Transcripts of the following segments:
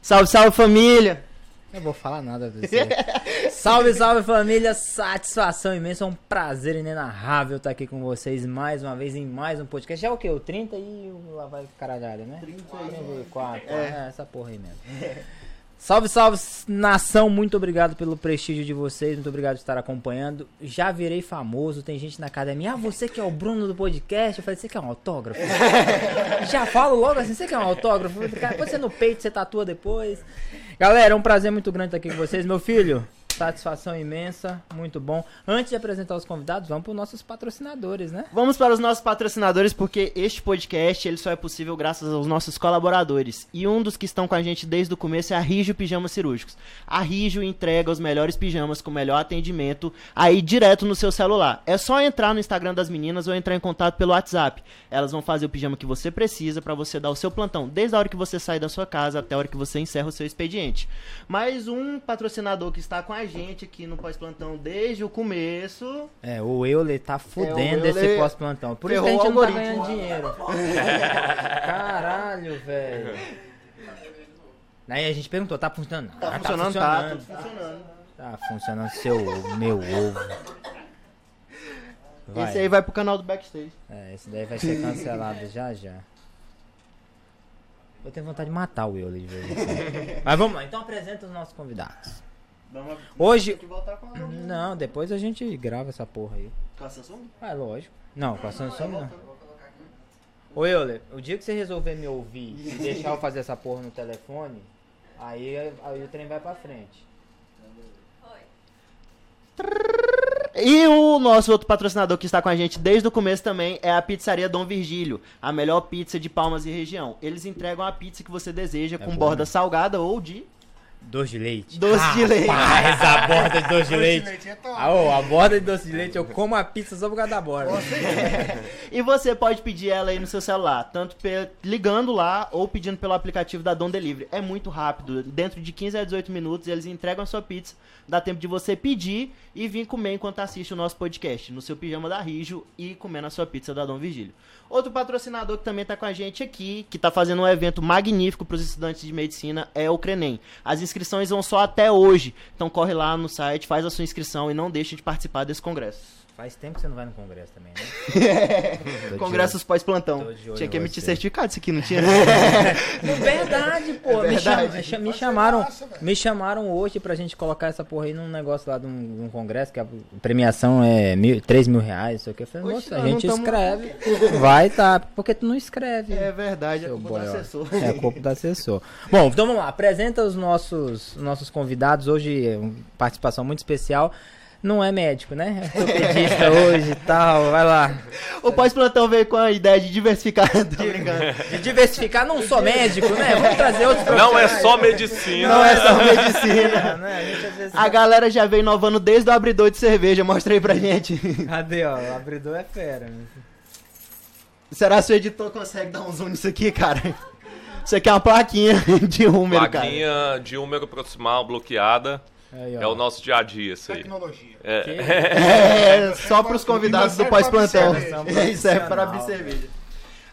Salve, salve família! Eu vou falar nada pra você. salve, salve família! Satisfação imensa, é um prazer inenarrável estar aqui com vocês mais uma vez em mais um podcast. Já é o que? O 30 e o lá vai caralhada, né? 34. É. é, essa porra aí mesmo. Salve, salve, nação. Muito obrigado pelo prestígio de vocês. Muito obrigado por estar acompanhando. Já virei famoso. Tem gente na academia. Ah, você que é o Bruno do podcast. Eu falei, você quer um autógrafo? Já falo logo assim, você quer um autógrafo? Pode ser no peito, você tatua depois. Galera, é um prazer muito grande estar aqui com vocês. Meu filho, Satisfação imensa, muito bom. Antes de apresentar os convidados, vamos para os nossos patrocinadores, né? Vamos para os nossos patrocinadores, porque este podcast ele só é possível graças aos nossos colaboradores. E um dos que estão com a gente desde o começo é a Rijo Pijamas Cirúrgicos. A Rijo entrega os melhores pijamas com o melhor atendimento aí direto no seu celular. É só entrar no Instagram das meninas ou entrar em contato pelo WhatsApp. Elas vão fazer o pijama que você precisa para você dar o seu plantão, desde a hora que você sai da sua casa até a hora que você encerra o seu expediente. Mais um patrocinador que está com a gente aqui no pós-plantão desde o começo. É, o Euler tá fudendo é, esse pós-plantão. Por isso a gente não tá ganhando dinheiro. Caralho, velho. Aí a gente perguntou, tá funcionando? Tá, ah, funcionando, tá funcionando, tá, funcionando. Tá funcionando seu meu ovo. Vai. Esse aí vai pro canal do backstage. É, esse daí vai ser cancelado já já. Eu tenho vontade de matar o Euler de vez em quando. Mas vamos lá, então apresenta os nossos convidados. Hoje. Não, depois a gente grava essa porra aí. Com a Samsung? Ah, lógico. Não, com a Samsung não. Ô Euler, o dia que você resolver me ouvir e deixar eu fazer essa porra no telefone, aí, aí o trem vai pra frente. E o nosso outro patrocinador que está com a gente desde o começo também é a pizzaria Dom Virgílio, a melhor pizza de Palmas e região. Eles entregam a pizza que você deseja é com borda né? salgada ou de Doce de leite. Doce ah, de leite. Mas a borda de doce de leite. Doce de leite é top. Ah, oh, a borda de doce de leite, eu como a pizza só por causa da borda. e você pode pedir ela aí no seu celular, tanto ligando lá ou pedindo pelo aplicativo da Dom Delivery. É muito rápido. Dentro de 15 a 18 minutos eles entregam a sua pizza. Dá tempo de você pedir e vir comer enquanto assiste o nosso podcast, no seu pijama da Rijo e comendo a sua pizza da Dom Virgílio. Outro patrocinador que também está com a gente aqui, que está fazendo um evento magnífico para os estudantes de medicina, é o Crenem. As inscrições vão só até hoje, então corre lá no site, faz a sua inscrição e não deixe de participar desse congresso. Faz tempo que você não vai no congresso também, né? é. Congressos pós-plantão. Tinha que emitir certificado isso aqui, não tinha? é verdade, pô. É verdade. Me, cham, me chamaram, massa, me chamaram hoje pra gente colocar essa porra aí num negócio lá de um, de um congresso, que a premiação é mil, 3 mil reais, sei o que. Eu falei, moça, a gente escreve. Tamo... Vai, tá. Porque tu não escreve. É verdade, é culpa do assessor. É culpa do assessor. Bom, então vamos lá. Apresenta os nossos, nossos convidados. Hoje, é participação muito especial não é médico, né? É ortopedista hoje e tal, vai lá. O pós-plantão veio com a ideia de diversificar. De diversificar, não só médico, né? Vamos trazer outros Não é só medicina. Não é só medicina. Né? A, a galera já veio inovando desde o abridor de cerveja, mostra aí pra gente. Cadê, ó? O abridor é fera. Será que o editor consegue dar um zoom nisso aqui, cara? Isso aqui é uma plaquinha de número, plaquinha cara. Plaquinha de número proximal bloqueada. Aí, é o nosso dia a dia, isso aí. Tecnologia. É, é só para os convidados do pós-plantão. Isso é para abrir cerveja.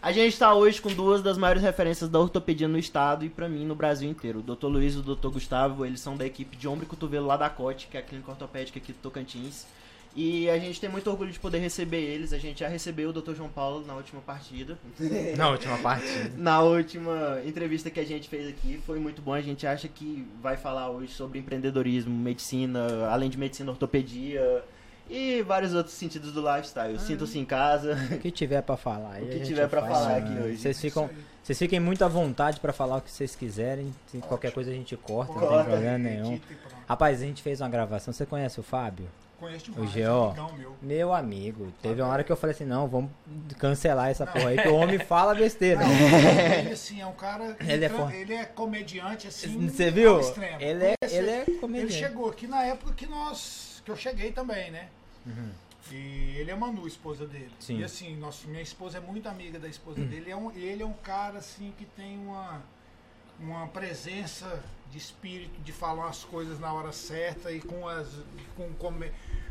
A gente está hoje com duas das maiores referências da ortopedia no estado e para mim no Brasil inteiro. O Dr. Luiz e o Dr. Gustavo, eles são da equipe de ombro e cotovelo lá da COT, que é a clínica ortopédica aqui do Tocantins. E a gente tem muito orgulho de poder receber eles. A gente já recebeu o Dr. João Paulo na última partida. Na última partida. na última entrevista que a gente fez aqui. Foi muito bom. A gente acha que vai falar hoje sobre empreendedorismo, medicina, além de medicina, ortopedia e vários outros sentidos do lifestyle. Ah, Sintam-se em casa. O que tiver para falar. O que tiver para falar aqui hoje. Vocês ficam, vocês fiquem muito à vontade para falar o que vocês quiserem. Se qualquer coisa a gente corta, corta, não tem problema nenhum. Rapaz, a gente fez uma gravação. Você conhece o Fábio? Conheço demais, o Geo, meu. meu amigo. Teve uma hora que eu falei assim, não, vamos cancelar essa não. porra aí, que o homem fala besteira. Não, ele, assim, é um cara... Ele, é, ele é comediante, assim, Você viu? Ele é, ele é comediante. Ele chegou aqui na época que nós... Que eu cheguei também, né? Uhum. E ele é Manu, esposa dele. Sim. E assim, nosso, minha esposa é muito amiga da esposa uhum. dele. É um, ele é um cara, assim, que tem uma, uma presença de espírito de falar as coisas na hora certa e com as com, com,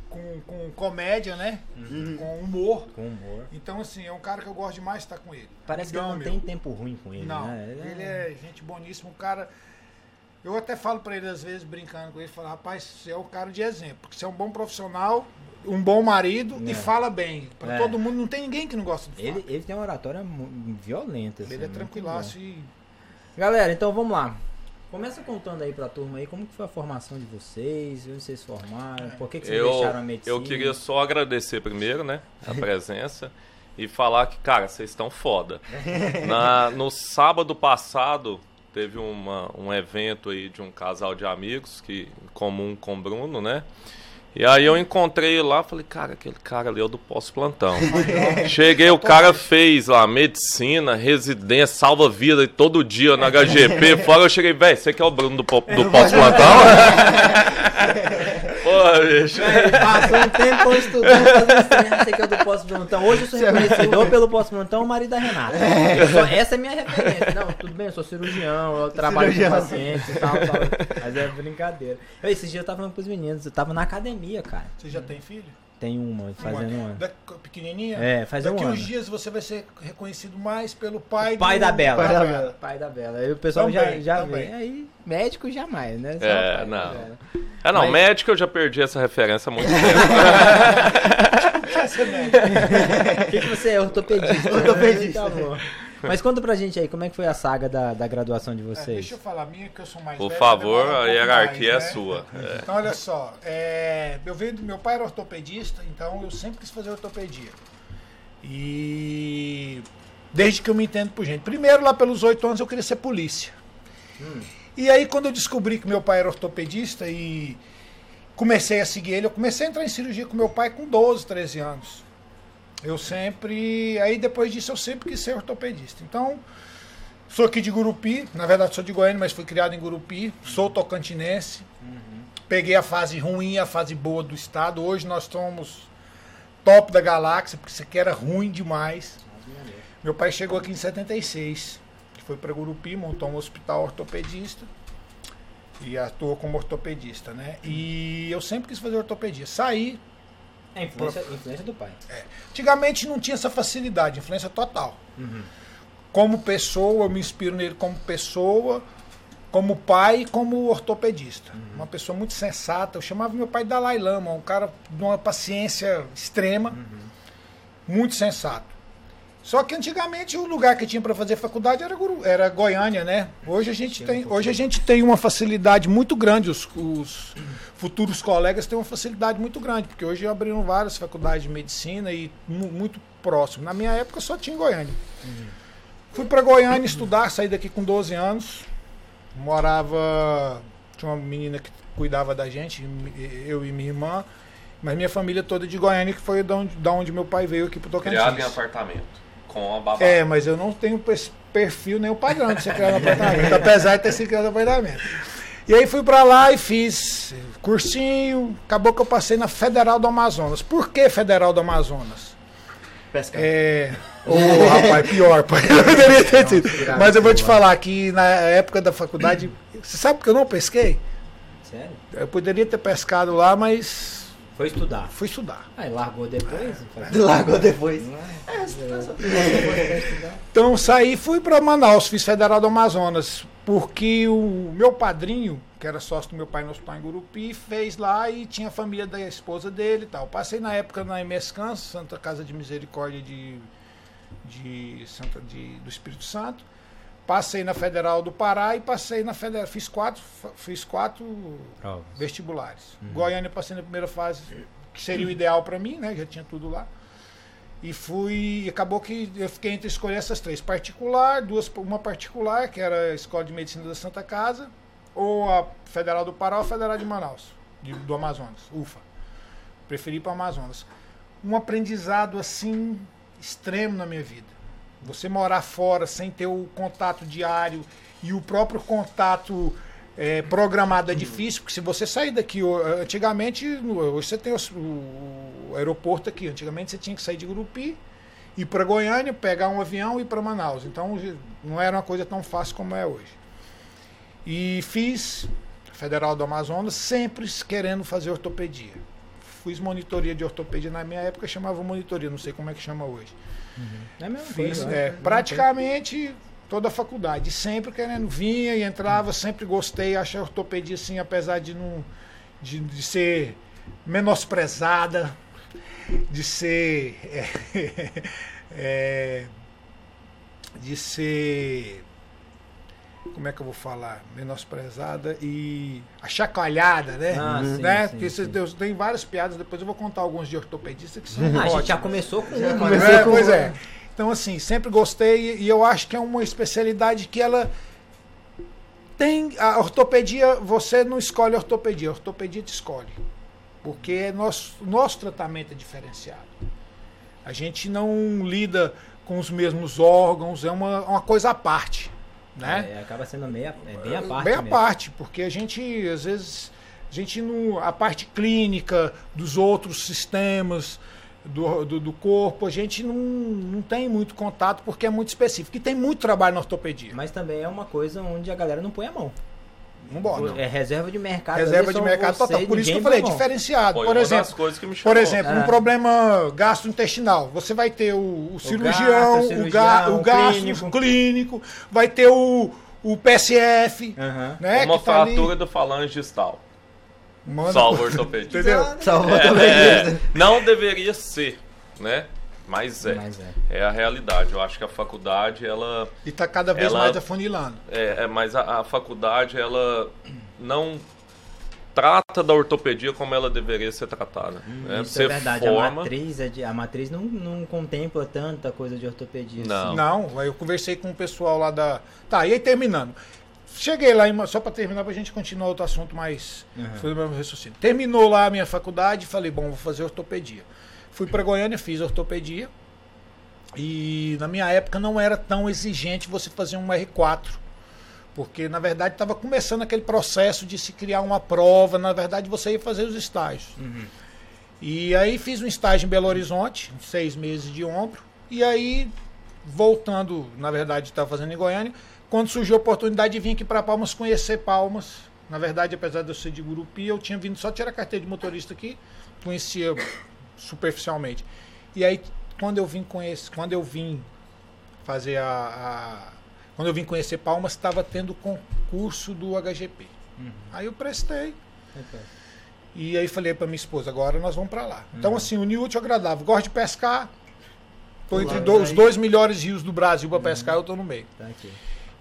com, com comédia, né? Uhum. Com humor. Com humor. Então, assim, é um cara que eu gosto demais de estar com ele. Parece que não meu. tem tempo ruim com ele, não, né? Ele, ele é... é gente boníssimo, um cara. Eu até falo para ele, às vezes, brincando com ele, falo, rapaz, você é um cara de exemplo, porque você é um bom profissional, um bom marido é. e fala bem. Para é. todo mundo, não tem ninguém que não gosta de falar. Ele, ele tem uma oratória violenta. Assim, ele é tranquilaço e. Galera, então vamos lá. Começa contando aí pra turma aí como que foi a formação de vocês, onde vocês formaram, por que, que vocês eu, deixaram a medicina. Eu queria só agradecer primeiro, né, a presença e falar que, cara, vocês estão foda. Na, no sábado passado teve uma, um evento aí de um casal de amigos que comum com o Bruno, né? E aí eu encontrei lá, falei, cara, aquele cara ali é o do pós-plantão. Cheguei, o cara fez lá medicina, residência, salva vida todo dia no HGP. Fora eu cheguei, velho, você que é o Bruno do, do pós-plantão? Pô, bicho. passou um tempo estudando, fazendo treino, sei que é do pós-plantão. Hoje eu sou reconhecido pelo pós-plantão, o marido da Renata. É. essa é minha referência. Não, tudo bem, eu sou cirurgião, eu trabalho cirurgião. com pacientes e tal, tal. Mas é brincadeira. Eu, esses dias eu tava falando pros meninos, eu tava na academia, cara. Você já tem filho? Tem uma, fazendo uma. Da pequenininha? É, faz Daqui um uns dias você vai ser reconhecido mais pelo pai pai do... da Bela. Pai da Bela. Pai da Bela. Aí o pessoal também, já, já vê. Aí, médico jamais, né? Só é, não. É, não, Mas... médico eu já perdi essa referência há muito tempo. O que, que você é? Ortopedista. Ortopedista. Tá bom. Mas conta pra gente aí, como é que foi a saga da, da graduação de é, vocês? É, deixa eu falar a minha, que eu sou mais Por velho, favor, um a hierarquia mais, é né? sua. É. Então, olha só, é, eu veio, meu pai era ortopedista, então eu sempre quis fazer ortopedia. E desde que eu me entendo por gente. Primeiro, lá pelos oito anos, eu queria ser polícia. Hum. E aí, quando eu descobri que meu pai era ortopedista e comecei a seguir ele, eu comecei a entrar em cirurgia com meu pai com 12, 13 anos. Eu sempre. Aí depois disso eu sempre quis ser ortopedista. Então, sou aqui de Gurupi, na verdade sou de Goiânia, mas fui criado em Gurupi, sou tocantinense. Uhum. Peguei a fase ruim a fase boa do estado. Hoje nós somos top da galáxia, porque isso aqui era ruim demais. Meu pai chegou aqui em 76, foi para Gurupi, montou um hospital ortopedista e atuou como ortopedista, né? E eu sempre quis fazer ortopedia. Saí, é influência, influência do pai. É. Antigamente não tinha essa facilidade, influência total. Uhum. Como pessoa, eu me inspiro nele como pessoa, como pai e como ortopedista. Uhum. Uma pessoa muito sensata. Eu chamava meu pai Dalai Lama, um cara de uma paciência extrema, uhum. muito sensato. Só que antigamente o lugar que tinha para fazer faculdade era, era Goiânia, né? Hoje a gente tem, hoje a gente tem uma facilidade muito grande, os, os futuros colegas têm uma facilidade muito grande, porque hoje abriram várias faculdades de medicina e muito próximo. Na minha época só tinha Goiânia. Uhum. Fui para Goiânia estudar, saí daqui com 12 anos. Morava. Tinha uma menina que cuidava da gente, eu e minha irmã. Mas minha família toda de Goiânia, que foi da onde, da onde meu pai veio aqui pro Tocantins. Criado em apartamento com a babá. É, mas eu não tenho perfil nem o padrão de ser criado no apartamento, apesar de ter sido criado no apartamento. E aí fui para lá e fiz cursinho, acabou que eu passei na Federal do Amazonas. Por que Federal do Amazonas? Pescar. É. Ô, oh, rapaz, pior, pai. Eu deveria ter sido. Mas eu vou te falar que na época da faculdade. Você sabe que eu não pesquei? Sério? Eu poderia ter pescado lá, mas foi estudar. Fui estudar. Aí largou depois? largou depois. É, tá então saí fui para Manaus, fiz Federal do Amazonas, porque o meu padrinho, que era sócio do meu pai no hospital em Gurupi, fez lá e tinha a família da esposa dele e tal. Passei na época na MS Santa Casa de Misericórdia de, de, Santa, de, do Espírito Santo. Passei na Federal do Pará e passei na Federal. Fiz quatro, fiz quatro vestibulares. Uhum. Goiânia passei na primeira fase, que seria o ideal para mim, né? Já tinha tudo lá. E fui. Acabou que eu fiquei entre escolher essas três: particular, duas, uma particular, que era a Escola de Medicina da Santa Casa, ou a Federal do Pará ou a Federal de Manaus, de, do Amazonas, UFA. Preferi para o Amazonas. Um aprendizado assim extremo na minha vida você morar fora sem ter o contato diário e o próprio contato é, programado é difícil, porque se você sair daqui, antigamente, hoje você tem o, aeroporto aqui, antigamente você tinha que sair de Gurupi, ir para Goiânia, pegar um avião e ir para Manaus. Então não era uma coisa tão fácil como é hoje. E fiz Federal do Amazonas, sempre querendo fazer ortopedia. Fiz monitoria de ortopedia na minha época, chamava monitoria, não sei como é que chama hoje. Uhum. É mesmo Fiz, coisa, é, praticamente toda a faculdade. Sempre querendo, vinha e entrava, sempre gostei, achei a ortopedia, assim, apesar de não. de, de ser menosprezada, de ser. É, é, de ser como é que eu vou falar? Menosprezada e achacoalhada, né? Ah, sim, né? Sim, Porque sim. Deus, tem várias piadas, depois eu vou contar alguns de ortopedista que são. Ah, a gente já começou com uma, né? é, Pois é. Então, assim, sempre gostei e eu acho que é uma especialidade que ela tem. A ortopedia, você não escolhe a ortopedia, a ortopedia te escolhe. Porque nosso, nosso tratamento é diferenciado. A gente não lida com os mesmos órgãos, é uma, uma coisa à parte. Né? É, acaba sendo meia, é bem a parte. Bem a parte, porque a gente, às vezes, a gente não. A parte clínica dos outros sistemas do, do, do, corpo, a gente não, não tem muito contato porque é muito específico. E tem muito trabalho na ortopedia. Mas também é uma coisa onde a galera não põe a mão. Bota. É reserva de mercado. Reserva de mercado total. Por isso que eu falei, diferenciado. Pô, por exemplo, por exemplo, é. um problema gastrointestinal. Você vai ter o, o, o cirurgião, o, ga, o, gasto clínico. clínico, vai ter o, o PSF. Uhum. Né, Uma tá fratura do falange distal. Salvo ortopedia. Entendeu? Salvo. É, é, não deveria ser, né? Mas é. Mas é. é. a realidade. Eu acho que a faculdade, ela. E está cada vez ela, mais afunilando. É, é mas a, a, faculdade, ela não trata da ortopedia como ela deveria ser tratada. Hum, né? Isso Você é verdade. Forma... A matriz, é de, a matriz não, não contempla tanta coisa de ortopedia. Não. Assim. Não, eu conversei com o pessoal lá da. Tá, e aí terminando. Cheguei lá, em, só para terminar, para a gente continuar outro assunto mais. Uhum. Foi o mesmo raciocínio. Terminou lá a minha faculdade, falei, bom, vou fazer ortopedia. Fui para Goiânia, fiz ortopedia. E na minha época não era tão exigente você fazer um R4. Porque na verdade estava começando aquele processo de se criar uma prova, na verdade você ia fazer os estágios. Uhum. E aí fiz um estágio em Belo Horizonte, seis meses de ombro. E aí, voltando, na verdade, estava fazendo em Goiânia, quando surgiu a oportunidade de vir aqui para Palmas conhecer Palmas. Na verdade, apesar de eu ser de Gurupi, eu tinha vindo só tirar carteira de motorista aqui, conhecia superficialmente. E aí, quando eu vim conhecer, quando eu vim fazer a, a quando eu vim conhecer Palmas, estava tendo concurso do HGP. Uhum. Aí eu prestei. Okay. E aí falei para minha esposa, agora nós vamos para lá. Então, uhum. Então assim, o útil agradável. Gosto de pescar. Tô entre do, os dois melhores rios do Brasil para uhum. pescar, eu tô no meio. Tá aqui.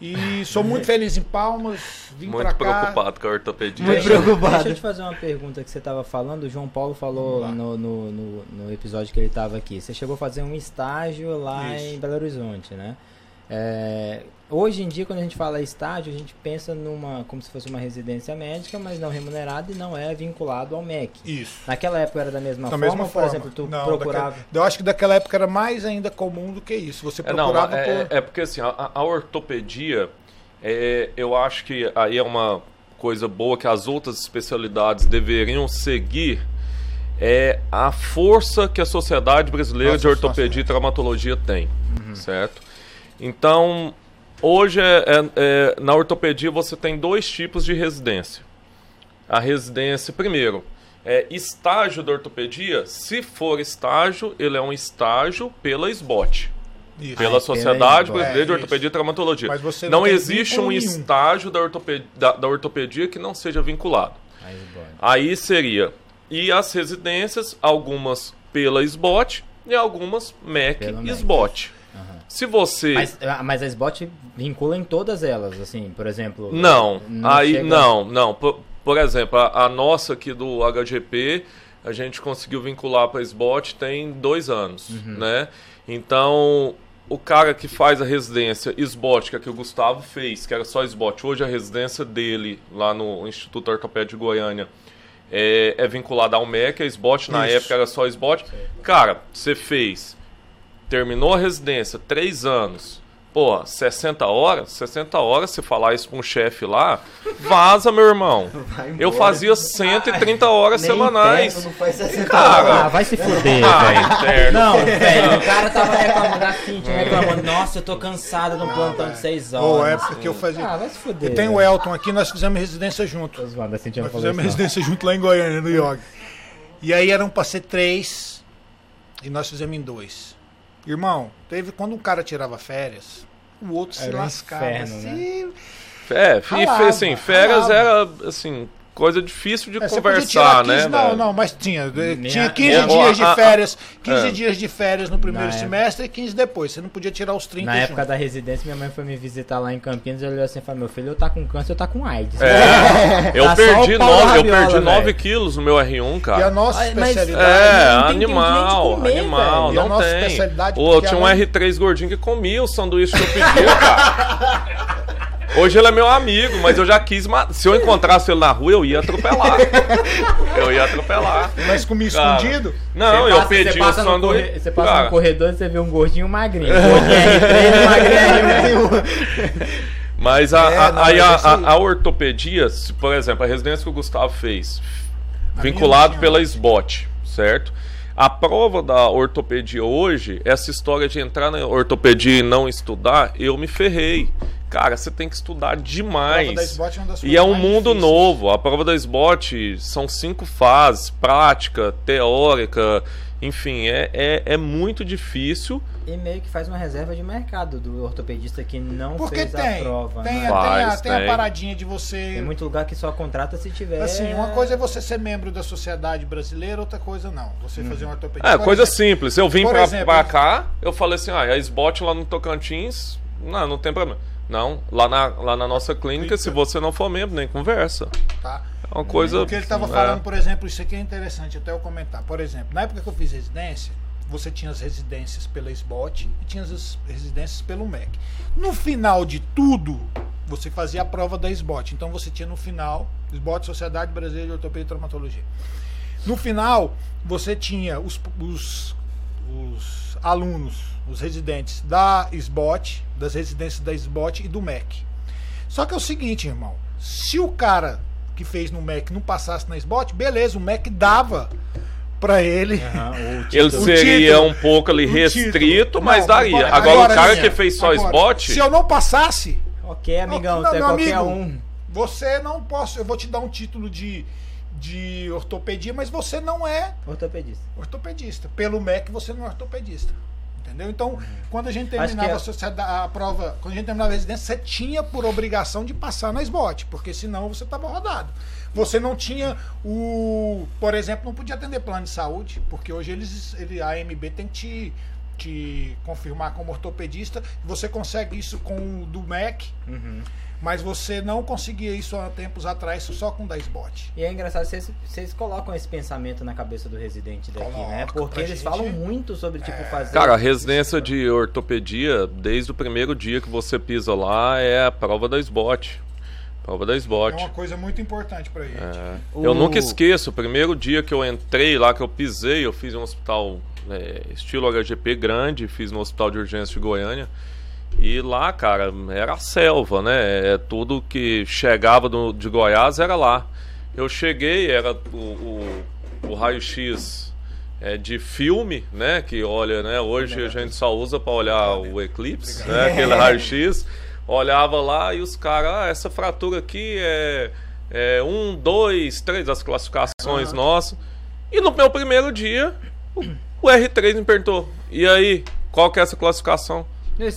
E sou muito feliz em Palmas, vim Muito pra cá. preocupado com a ortopedia. Muito preocupado. Deixa eu te fazer uma pergunta que você estava falando. O João Paulo falou no, no, no, no, episódio que ele estava aqui. Você chegou a fazer um estágio lá Isso. em Belo Horizonte, né? É, hoje em dia, quando a gente fala estágio, a gente pensa numa como se fosse uma residência médica, mas não remunerada e não é vinculado ao MEC. Isso. Naquela época era da mesma da forma, mesma por exemplo, tu não, procurava. Daquela, eu acho que daquela época era mais ainda comum do que isso. Você procurava. É, não, é, por... é porque assim, a, a ortopedia, é, eu acho que aí é uma coisa boa que as outras especialidades deveriam seguir é a força que a Sociedade Brasileira Nossa, de Ortopedia e Traumatologia tem, uhum. certo? Então, hoje é, é, é, na ortopedia você tem dois tipos de residência. A residência, primeiro, é estágio da ortopedia. Se for estágio, ele é um estágio pela SBOT. Isso. Pela Sociedade Brasileira de Ortopedia e Traumatologia. não, não existe um nenhum. estágio da ortopedia, da, da ortopedia, que não seja vinculado. Aí seria. E as residências, algumas pela SBOT e algumas MEC e SBOT. Se você. Mas, ah, mas a SBOT vincula em todas elas, assim, por exemplo. Não, não aí chega... não, não. Por, por exemplo, a, a, nossa aqui do HGP, a gente conseguiu vincular para a SBOT tem dois anos, uhum. né? Então, o cara que faz a residência SBOT, que é que o Gustavo fez, que era só SBOT, hoje a residência dele lá no Instituto Ortopédico de Goiânia é, é vinculada ao MEC, a SBOT na Isso. época era só SBOT. Cara, você fez terminou a residência, três anos, Pô, 60 horas? 60 horas, se falar isso pra um chefe lá, vaza, meu irmão. Eu fazia 130 horas semanais. não faz 60 cara, ah, vai se fuder, ah, velho. Não, velho, o cara tava reclamando, a Cintia reclamando, nossa, eu tô cansado no plantão de 6 horas. Ou é porque eu fazia. Ah, vai se fuder. Eu tenho o Elton aqui, nós fizemos residência junto. Nós fizemos residência junto lá em Goiânia, no Yoga. E aí eram pra ser três, e nós fizemos em dois. Irmão, teve quando um cara tirava férias, o outro se Era um lascava. inferno, assim, É, e assim, férias ralava. era assim, coisa difícil de É, você podia tirar conversar, 15, né? Não, velho? não, mas tinha. eh, Minha- tinha 15 minha- dias de férias. 15 é. dias de férias no primeiro Na semestre e 15 depois. Você não podia tirar os 30 Na junto. época da residência, minha mãe foi me visitar lá em Campinas e olhou assim e falou: Meu filho, eu tá com câncer, eu tá com AIDS. É, eu Tá perdi 9, eu perdi velho. 9 quilos no meu R1, E a cara. nossa mas- especialidade. É, animal, comer, animal, velho. E a não nossa tem. especialidade, Ô, tinha um mãe- R3 gordinho que comia o sanduíche que eu pedia, cara. Hoje ele é meu amigo, mas eu já quis matar. Se eu encontrasse ele na rua, eu ia atropelar. Eu ia atropelar. Mas Cara, escondido? Não, Você eu passa- pedi você o passa no sanduíche. corre- Você passa Cara, no corredor e você vê um gordinho e um magrinho. Gordinho R3 e magrinho R1. Mas a, É, a- não, aí a, a- a ortopedia, se, por exemplo, a residência que o Gustavo fez, vinculado pela. SBOT, certo? A prova da ortopedia hoje, essa história de entrar na ortopedia e não estudar, eu me ferrei. Cara, você tem que estudar A prova da demais. SBOT é uma das E é um mundo difíceis. novo. A prova da SBOT são cinco fases: prática, teórica, enfim, é, é, é muito difícil. E meio que faz uma reserva de mercado do ortopedista que não Porque fez tem. a prova. tem, né? a, tem, a, Faz, tem a paradinha de você. Tem muito lugar que só contrata se tiver. Assim, uma coisa é você ser membro da sociedade brasileira, outra coisa não. Você fazer uma ortopedia. É, Por coisa exemplo, simples. Eu vim por pra, exemplo, pra cá, eu falei assim, ah, a SBOT lá no Tocantins, não, não tem problema. Não, lá na, lá na nossa clínica, se você não for membro, nem conversa. Tá? É uma coisa. Porque ele estava é. falando, por exemplo, isso aqui é interessante até eu comentar. Por exemplo, na época que eu fiz residência, você tinha as residências pela SBOT e tinha as residências pelo MEC. No final de tudo, você fazia a prova da SBOT. Então você tinha no final, SBOT, Sociedade Brasileira de Ortopedia e Traumatologia. No final, você tinha os, os, os alunos, os residentes da SBOT, das residências da SBOT e do MEC. Só que é o seguinte, irmão. Se o cara que fez no MEC não passasse na SBOT, beleza, o MEC dava pra ele. O Ele seria título. um pouco ali restrito, mas Não, daria. agora- Agora, agora, o cara sim, que fez só agora, SBOT, Se eu não passasse, Ok, amigão, Não, você é meu qualquer amigo. um. você não posso. Eu vou te dar um título de, de ortopedia, mas você não é Ortopedista. ortopedista. Pelo MEC você não é ortopedista. Entendeu? Então, quando a gente terminava a, é- sociedade- a prova, quando a gente terminava a residência, você tinha por obrigação de passar na SBOT, porque senão você estava rodado. Você não tinha o. Por exemplo, não podia atender plano de saúde, porque hoje eles, ele, a AMB tem que te, te confirmar como ortopedista. Você consegue isso com o do MEC, Uhum. Mas você não conseguia isso há tempos atrás só com o da SBOT. E é engraçado, vocês, vocês colocam esse pensamento na cabeça do residente daqui, né? Coloca, Porque pra eles gente- falam muito sobre, tipo, fazer... Cara, a residência de ortopedia, desde o primeiro dia que você pisa lá, é a prova da SBOT. Prova da É SBOT. uma coisa muito importante pra gente. O- Eu nunca esqueço, o primeiro dia que eu entrei lá, que eu pisei, eu fiz um hospital é, estilo HGP grande, fiz no hospital de urgência de Goiânia. E lá, cara, era a selva, né? É, tudo que chegava do- de Goiás era lá. Eu cheguei, era o, o- o raio-x é, de filme, né? Que olha, né? Hoje a gente só usa para olhar o eclipse, né? Aquele raio-x. Olhava lá e os caras, ah, essa fratura aqui é, é um, dois, três, as classificações nossas. E no meu primeiro dia, o, o R3 me perguntou, e aí, qual que é essa classificação?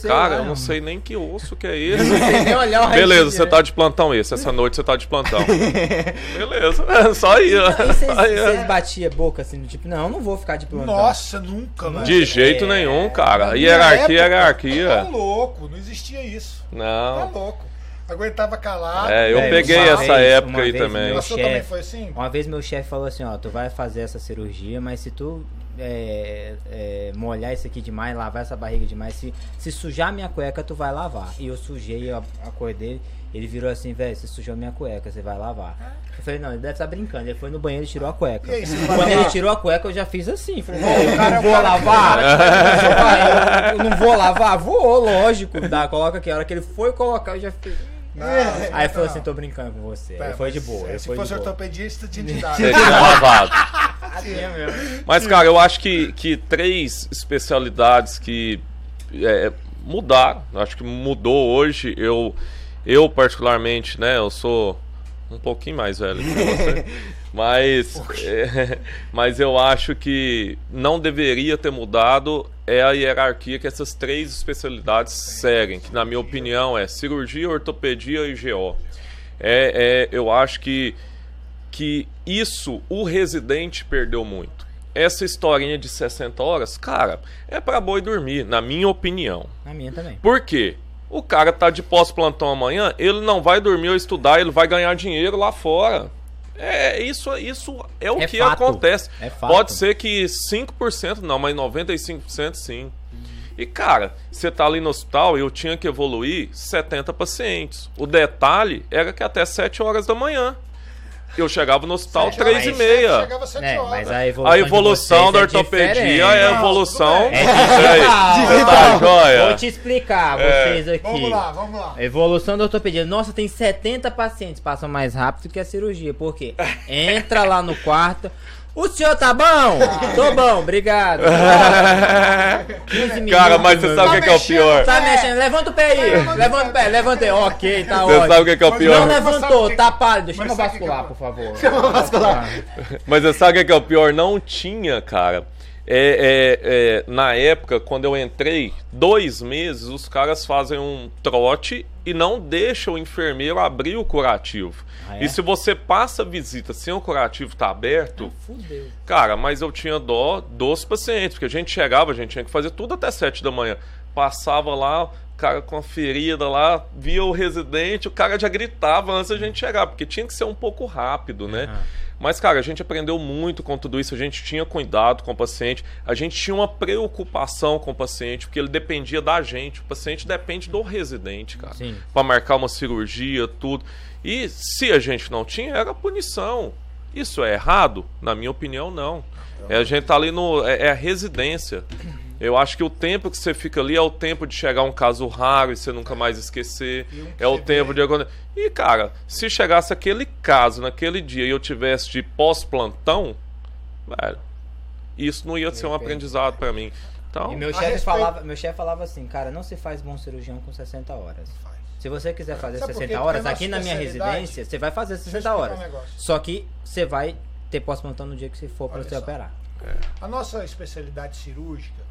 Cara, lá, eu não sei nem que osso que é Eu esse. não sei nem olhar o Beleza, você tá de plantão esse. Essa noite você tá de plantão. Beleza, só aí. ó. Vocês, vocês batiam a boca assim, do tipo, não, eu não vou ficar de plantão. Nossa, nunca, velho. De jeito É, nenhum, cara. Hierarquia, época, hierarquia. Tá louco, não existia isso. Tá Não. louco. Aguentava calado. É, eu Velho, peguei essa vez- época aí também. meu sua também assim? Uma vez meu chefe falou assim, ó, tu vai fazer essa cirurgia, mas se tu é, é, molhar isso aqui demais, lavar essa barriga demais, se, se sujar minha cueca, tu vai lavar. E eu sujei a, a cor dele, ele virou assim, velho, você sujou minha cueca, você vai lavar. Eu falei, não, ele deve estar brincando. Ele foi no banheiro e tirou a cueca. E aí, Quando ele tirou a cueca, eu já fiz assim. Falei, "Não, eu cara não vou lavar. Eu, não vou lavar? Vou, lógico. Dá, coloca aqui. A hora que ele foi colocar, eu já fiz. Não, Aí falou assim, tô brincando com você. Aí foi de boa. Se foi de fosse boa. ortopedista, tinha dado. Seria lavado. Mas, cara, eu acho que, que três especialidades que é, mudaram, acho que mudou hoje. Eu, eu particularmente, né, eu sou um pouquinho mais velho que você. mas, é, mas eu acho que não deveria ter mudado é a hierarquia que essas três especialidades seguem, que na minha opinião é cirurgia, ortopedia e GO. É, é, eu acho que, que isso o residente perdeu muito. Essa historinha de 60 horas, cara, é para boi dormir, na minha opinião. Na minha também. Por quê? O cara tá de pós-plantão amanhã, ele não vai dormir ou estudar, ele vai ganhar dinheiro lá fora. É, isso, isso é o É que fato. acontece. É. Pode ser que 5% não, mas 95% sim. E cara, você tá ali no hospital, eu tinha que evoluir 70 pacientes. O detalhe era que até 7 horas da manhã. Eu chegava no hospital Sete 3 e meia. Chegava às sete É, horas. mas a evolução, A evolução da é ortopedia é a evolução. É você tá joia? Vou te explicar, É. vocês aqui. Vamos lá, vamos lá. Evolução da ortopedia. Nossa, tem 70 pacientes, passam mais rápido que a cirurgia. Por quê? Entra lá no quarto. O senhor tá bom? Tô bom, obrigado. 15 minutos. Cara, mas você sabe o que, que é o pior? Tá mexendo, levanta o pé aí. Levanta o pé, levanta aí. Ok, tá Você ótimo. sabe o que, é o pior? Não levantou, tá pálido. Chama o que que vascular, eu- por favor. Chama vascular. Mas você sabe o que que é o pior? Não tinha, cara. É, é, é, na época, quando eu entrei, dois meses, os caras fazem um trote e não deixam o enfermeiro abrir o curativo. Ah, é? E se você passa a visita sem o curativo tá aberto, Fudeu. cara, mas eu tinha dó dos pacientes, porque a gente chegava, a gente tinha que fazer tudo até sete da manhã. Passava lá, o cara com a ferida lá, via o residente, o cara já gritava antes da gente chegar, porque tinha que ser um pouco rápido, né? Aham. Mas, cara, a gente aprendeu muito com tudo isso, a gente tinha cuidado com o paciente, a gente tinha uma preocupação com o paciente, porque ele dependia da gente. O paciente depende do residente, cara. Pra marcar uma cirurgia, tudo. E se a gente não tinha, era punição. Isso é errado? Na minha opinião, não. É, a gente tá ali no. É, é a residência. Eu acho que o tempo que você fica ali é o tempo de chegar um caso raro e você nunca mais esquecer. Que É o tempo vê. de. E, cara, se chegasse aquele caso naquele dia e eu tivesse de pós-plantão, velho, isso não ia ser um bem. aprendizado pra mim. Então, E meu A chefe respeito- falava, meu chefe falava assim, cara, não se faz bom cirurgião com 60 horas. Faz. Se você quiser fazer Sabe por 60 quê? horas, a aqui na minha residência, você vai fazer Deixa eu 60 explicar horas. um. Só que você vai ter pós-plantão no dia que você for para você só. operar. A nossa especialidade cirúrgica,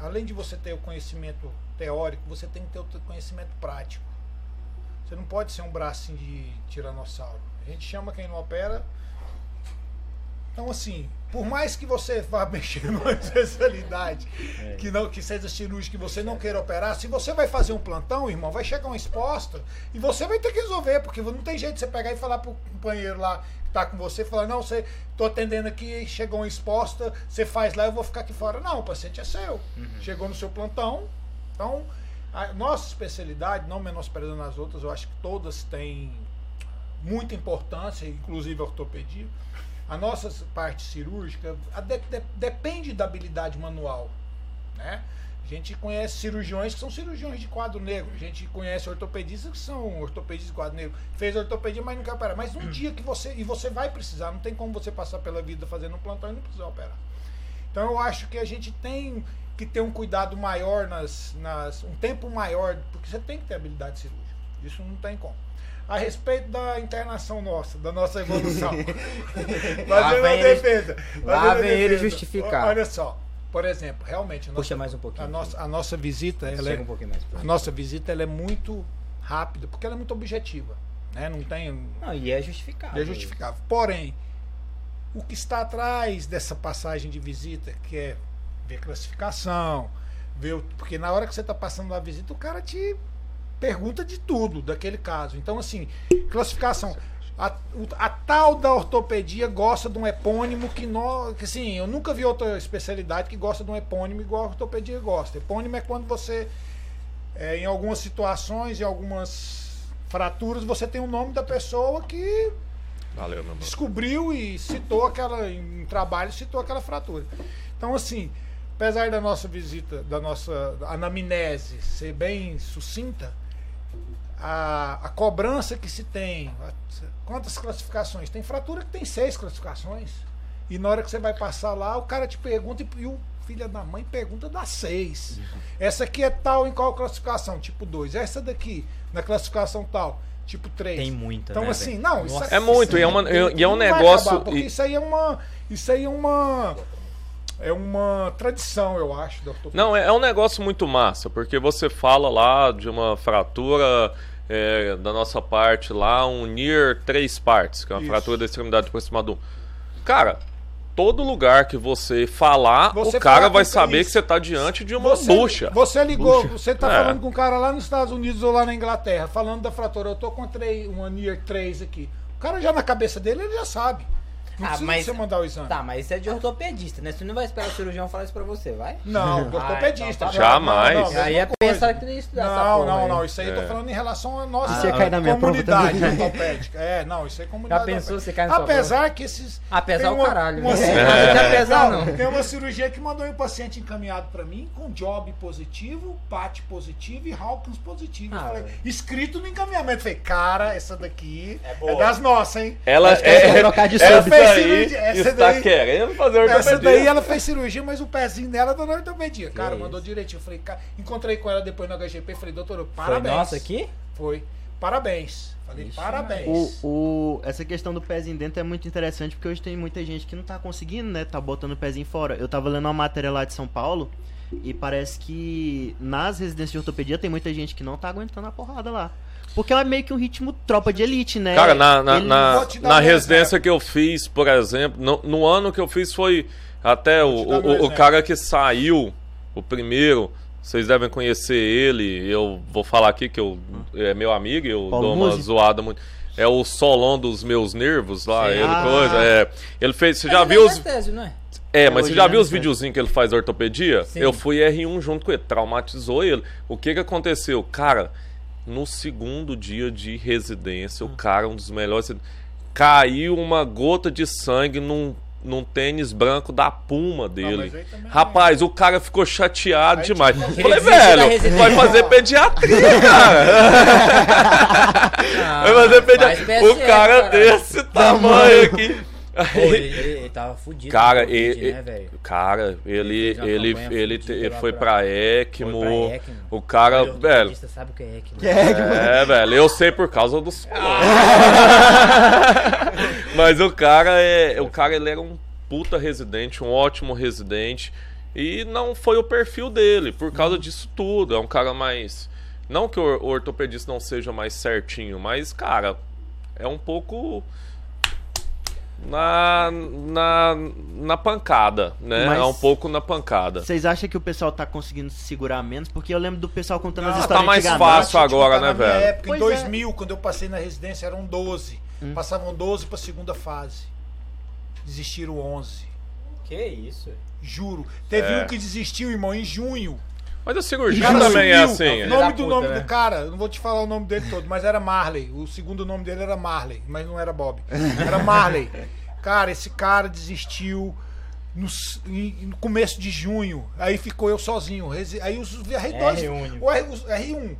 além de você ter o conhecimento teórico, você tem que ter o conhecimento prático. Você não pode ser um bracinho de tiranossauro. A gente chama quem não opera. Então, assim, por mais que você vá mexer numa especialidade É. que não que seja cirúrgica e você não queira operar, se você vai fazer um plantão, irmão, vai chegar uma exposta e você vai ter que resolver, porque não tem jeito de você pegar e falar pro companheiro lá que tá com você, falar, não, você tô atendendo aqui, chegou uma exposta, você faz lá, eu vou ficar aqui fora. Não, o paciente é seu. Chegou no seu plantão. Então, a nossa especialidade, não menosprezando as outras, eu acho que todas têm muita importância, inclusive a ortopedia. A nossa parte cirúrgica de- de- depende da habilidade manual. Né? A gente conhece cirurgiões que são cirurgiões de quadro negro. A gente conhece ortopedistas que são ortopedistas de quadro negro. Fez ortopedia, mas não quer operar. Mas um dia que você. E você vai precisar, não tem como você passar pela vida fazendo um plantão e não precisar operar. Então eu acho que a gente tem que ter um cuidado maior nas, nas um tempo maior, porque você tem que ter habilidade cirúrgica. Isso não tem como. A respeito da internação nossa, da nossa evolução. Fazendo vem a defesa. lá vem ele justificar. Olha só, por exemplo, realmente a Puxa nossa, mais um pouquinho. a nossa, a nossa visita, ela é, um pouquinho mais. a nossa visita ela é muito rápida, porque ela é muito objetiva. Né? Não tem Não, e é justificável. é justificável. Porém, o que está atrás dessa passagem de visita, que é ver classificação, ver o- porque na hora que você está passando a visita, o cara te pergunta de tudo daquele caso. Então, assim, classificação. A, a tal da ortopedia gosta de um epônimo que, nó- que assim, eu nunca vi outra especialidade que gosta de um epônimo igual a ortopedia gosta. Epônimo é quando você, é, em algumas situações, em algumas fraturas, você tem o nome da pessoa que valeu, descobriu e citou aquela em trabalho citou aquela fratura. Então assim, apesar da nossa visita, da nossa anamnese ser bem sucinta, a, a cobrança que se tem, a- quantas classificações? Tem fratura que tem seis classificações. E na hora que você vai passar lá, o cara te pergunta e, e o filho da mãe pergunta das seis. Essa aqui é tal em qual classificação? Tipo 2. Essa daqui, na classificação tal. tipo 3. Tem muita, Então, né, assim, velho? não, isso aqui- É muito, e é, uma, e é um negócio. acabar, porque e- isso aí é uma. Isso aí é uma. É uma tradição, eu acho, da ortopedia. Não, é, é um negócio muito massa, porque você fala lá de uma fratura é, da nossa parte lá, um near três partes, que é uma Isso. fratura da extremidade aproximada. Cara, todo lugar que você falar, Você o cara vai saber isso. que você tá diante de uma Você, bucha. você ligou, você tá É. falando com um cara lá nos Estados Unidos ou lá na Inglaterra, falando da fratura. Eu tô com três, uma Near 3 aqui. O cara já na cabeça dele, ele já sabe. Não Ah, mas- você mandar o exame. Tá, mas isso é de ortopedista, né? Você não vai esperar o cirurgião falar isso pra você, vai? Não, do Ah, ortopedista. então tá Jamais. não, não, Aí é pensar que tem que estudar essa Não, não, aí. não. Isso aí eu tô É. falando em relação a nossa Isso ia cair na minha prova comunidade ortopédica. É, não, isso aí é comunidade Já pensou ortopédica. você cai na Apesar que esses. Apesar tem o uma- caralho. uma né? cirurgia- Não tem apesar, não. Tem uma cirurgia que mandou um paciente encaminhado pra mim com job positivo, PAT positivo e Hawkins positivo. Eu Ah, falei, velho. escrito no encaminhamento. Eu falei, cara, essa daqui é, boa. das nossas, hein? Ela é trocar de sub. Fez aí cirurgia- essa está daí- querendo fazer Essa ortopedia. daí ela fez cirurgia, mas o pezinho dela deu na ortopedia. Cara, mandou direitinho. Eu falei, cara, encontrei com ela depois no HGP. Falei, doutor, Foi parabéns. nossa aqui? Foi. Parabéns. Falei, Ixi, parabéns. O, o- essa questão do pezinho dentro é muito interessante porque hoje tem muita gente que não tá conseguindo, né? Tá botando o pezinho fora. Eu tava lendo uma matéria lá de São Paulo e parece que nas residências de ortopedia tem muita gente que não tá aguentando a porrada lá. Porque é meio que um ritmo tropa de elite, né? Cara, na, na, Ele- na, na residência exemplo. que eu fiz, por exemplo, no, no ano que eu fiz foi até o, o, o cara que saiu, o primeiro, vocês devem conhecer ele, eu vou falar aqui que eu, é meu amigo, eu Paulo dou uma Musi? zoada muito. É o Solon dos meus nervos lá, Sim. ele Ah. coisa, é. Ele fez, você já ele viu é os... não é? É, mas você já ele viu é os videozinhos que ele faz ortopedia? Sim. Eu fui R1 junto com ele, traumatizou ele. O que que aconteceu? Cara, no segundo dia de residência, o cara, um dos melhores, caiu uma gota de sangue num, num tênis branco da puma dele. aí também- Rapaz, o cara ficou chateado Aí, demais. tipo, Falei, velho, vai fazer pediatria, cara. vai fazer faz pediatria. PSF, O cara caralho. desse tamanho aqui. Pô, ele, ele- ele tava fudido. Cara, com Covid, ele, né, velho? cara, ele, Ele ele, ele, foi pra- pra ECMO. Foi pra ECMO. O cara, Ele, velho. ortopedista sabe o que é ECMO. Que é, É, velho, eu sei por causa dos. Mas o cara é, o cara ele era um puta residente, um ótimo residente e não foi o perfil dele por causa disso tudo. É um cara mais não que o o ortopedista não seja mais certinho, mas cara, é um pouco na, na, na pancada, né? Mas- É um pouco na pancada. Vocês acham que o pessoal tá conseguindo se segurar menos? Porque eu lembro do pessoal contando as Ah, histórias tá mais fácil agora, Tipo, né, na velho? época, em Pois 2000, quando eu passei na residência, eram 12. Hum. Passavam 12 pra segunda fase. Desistiram 11. Que isso? Juro. Teve É. um que desistiu, irmão, em junho. Mas a O cirurgia cara também é sumiu. assim. O né? nome do puta, nome né? do cara, não vou te falar o nome dele todo, mas era Marley. O segundo nome dele era Marley, mas não era Bob. Era Marley. Cara, esse cara desistiu no, no começo de junho. Aí ficou eu sozinho. Aí os R2. R1. O R, os R1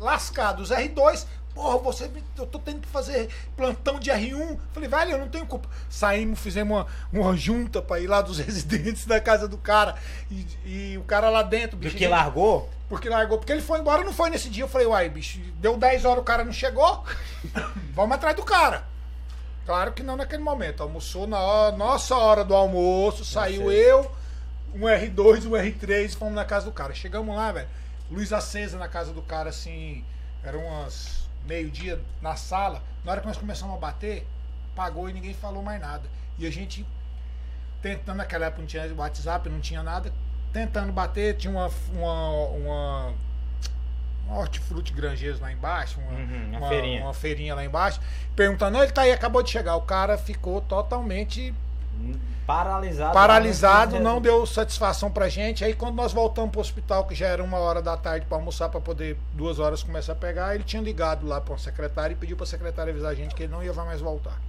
lascado. Os R2. Porra, você, eu tô tendo que fazer plantão de R1. Falei, velho, eu não tenho culpa. Saímos, fizemos uma, uma junta pra ir lá dos residentes da casa do cara. E, e o cara lá dentro, bicho. Porque largou? Porque largou. Porque ele foi embora, não foi nesse dia. Eu falei, uai, bicho, deu 10 horas, o cara não chegou. Vamos atrás do cara. Claro que não naquele momento. Almoçou na hora- nossa hora do almoço, saiu eu, um R2, um R3 e fomos na casa do cara. Chegamos lá, velho. Luz acesa na casa do cara, assim. Eram umas meio-dia na sala. Na hora que nós começamos a bater, pagou e ninguém falou mais nada. E a gente tentando, naquela época não tinha WhatsApp, não tinha nada, tentando bater, tinha uma, uma, uma, uma hortifruti granjeiros lá embaixo, uma, Uhum, uma uma, feirinha. uma feirinha lá embaixo, perguntando, "Não, ele tá aí, acabou de chegar. O cara ficou totalmente Paralisado. paralisado, no- não deu satisfação pra gente. Aí quando nós voltamos pro hospital, que já era uma hora da tarde pra almoçar, pra poder duas horas começar a pegar, ele tinha ligado lá pra uma secretária e pediu pra secretária avisar a gente que ele não ia mais voltar.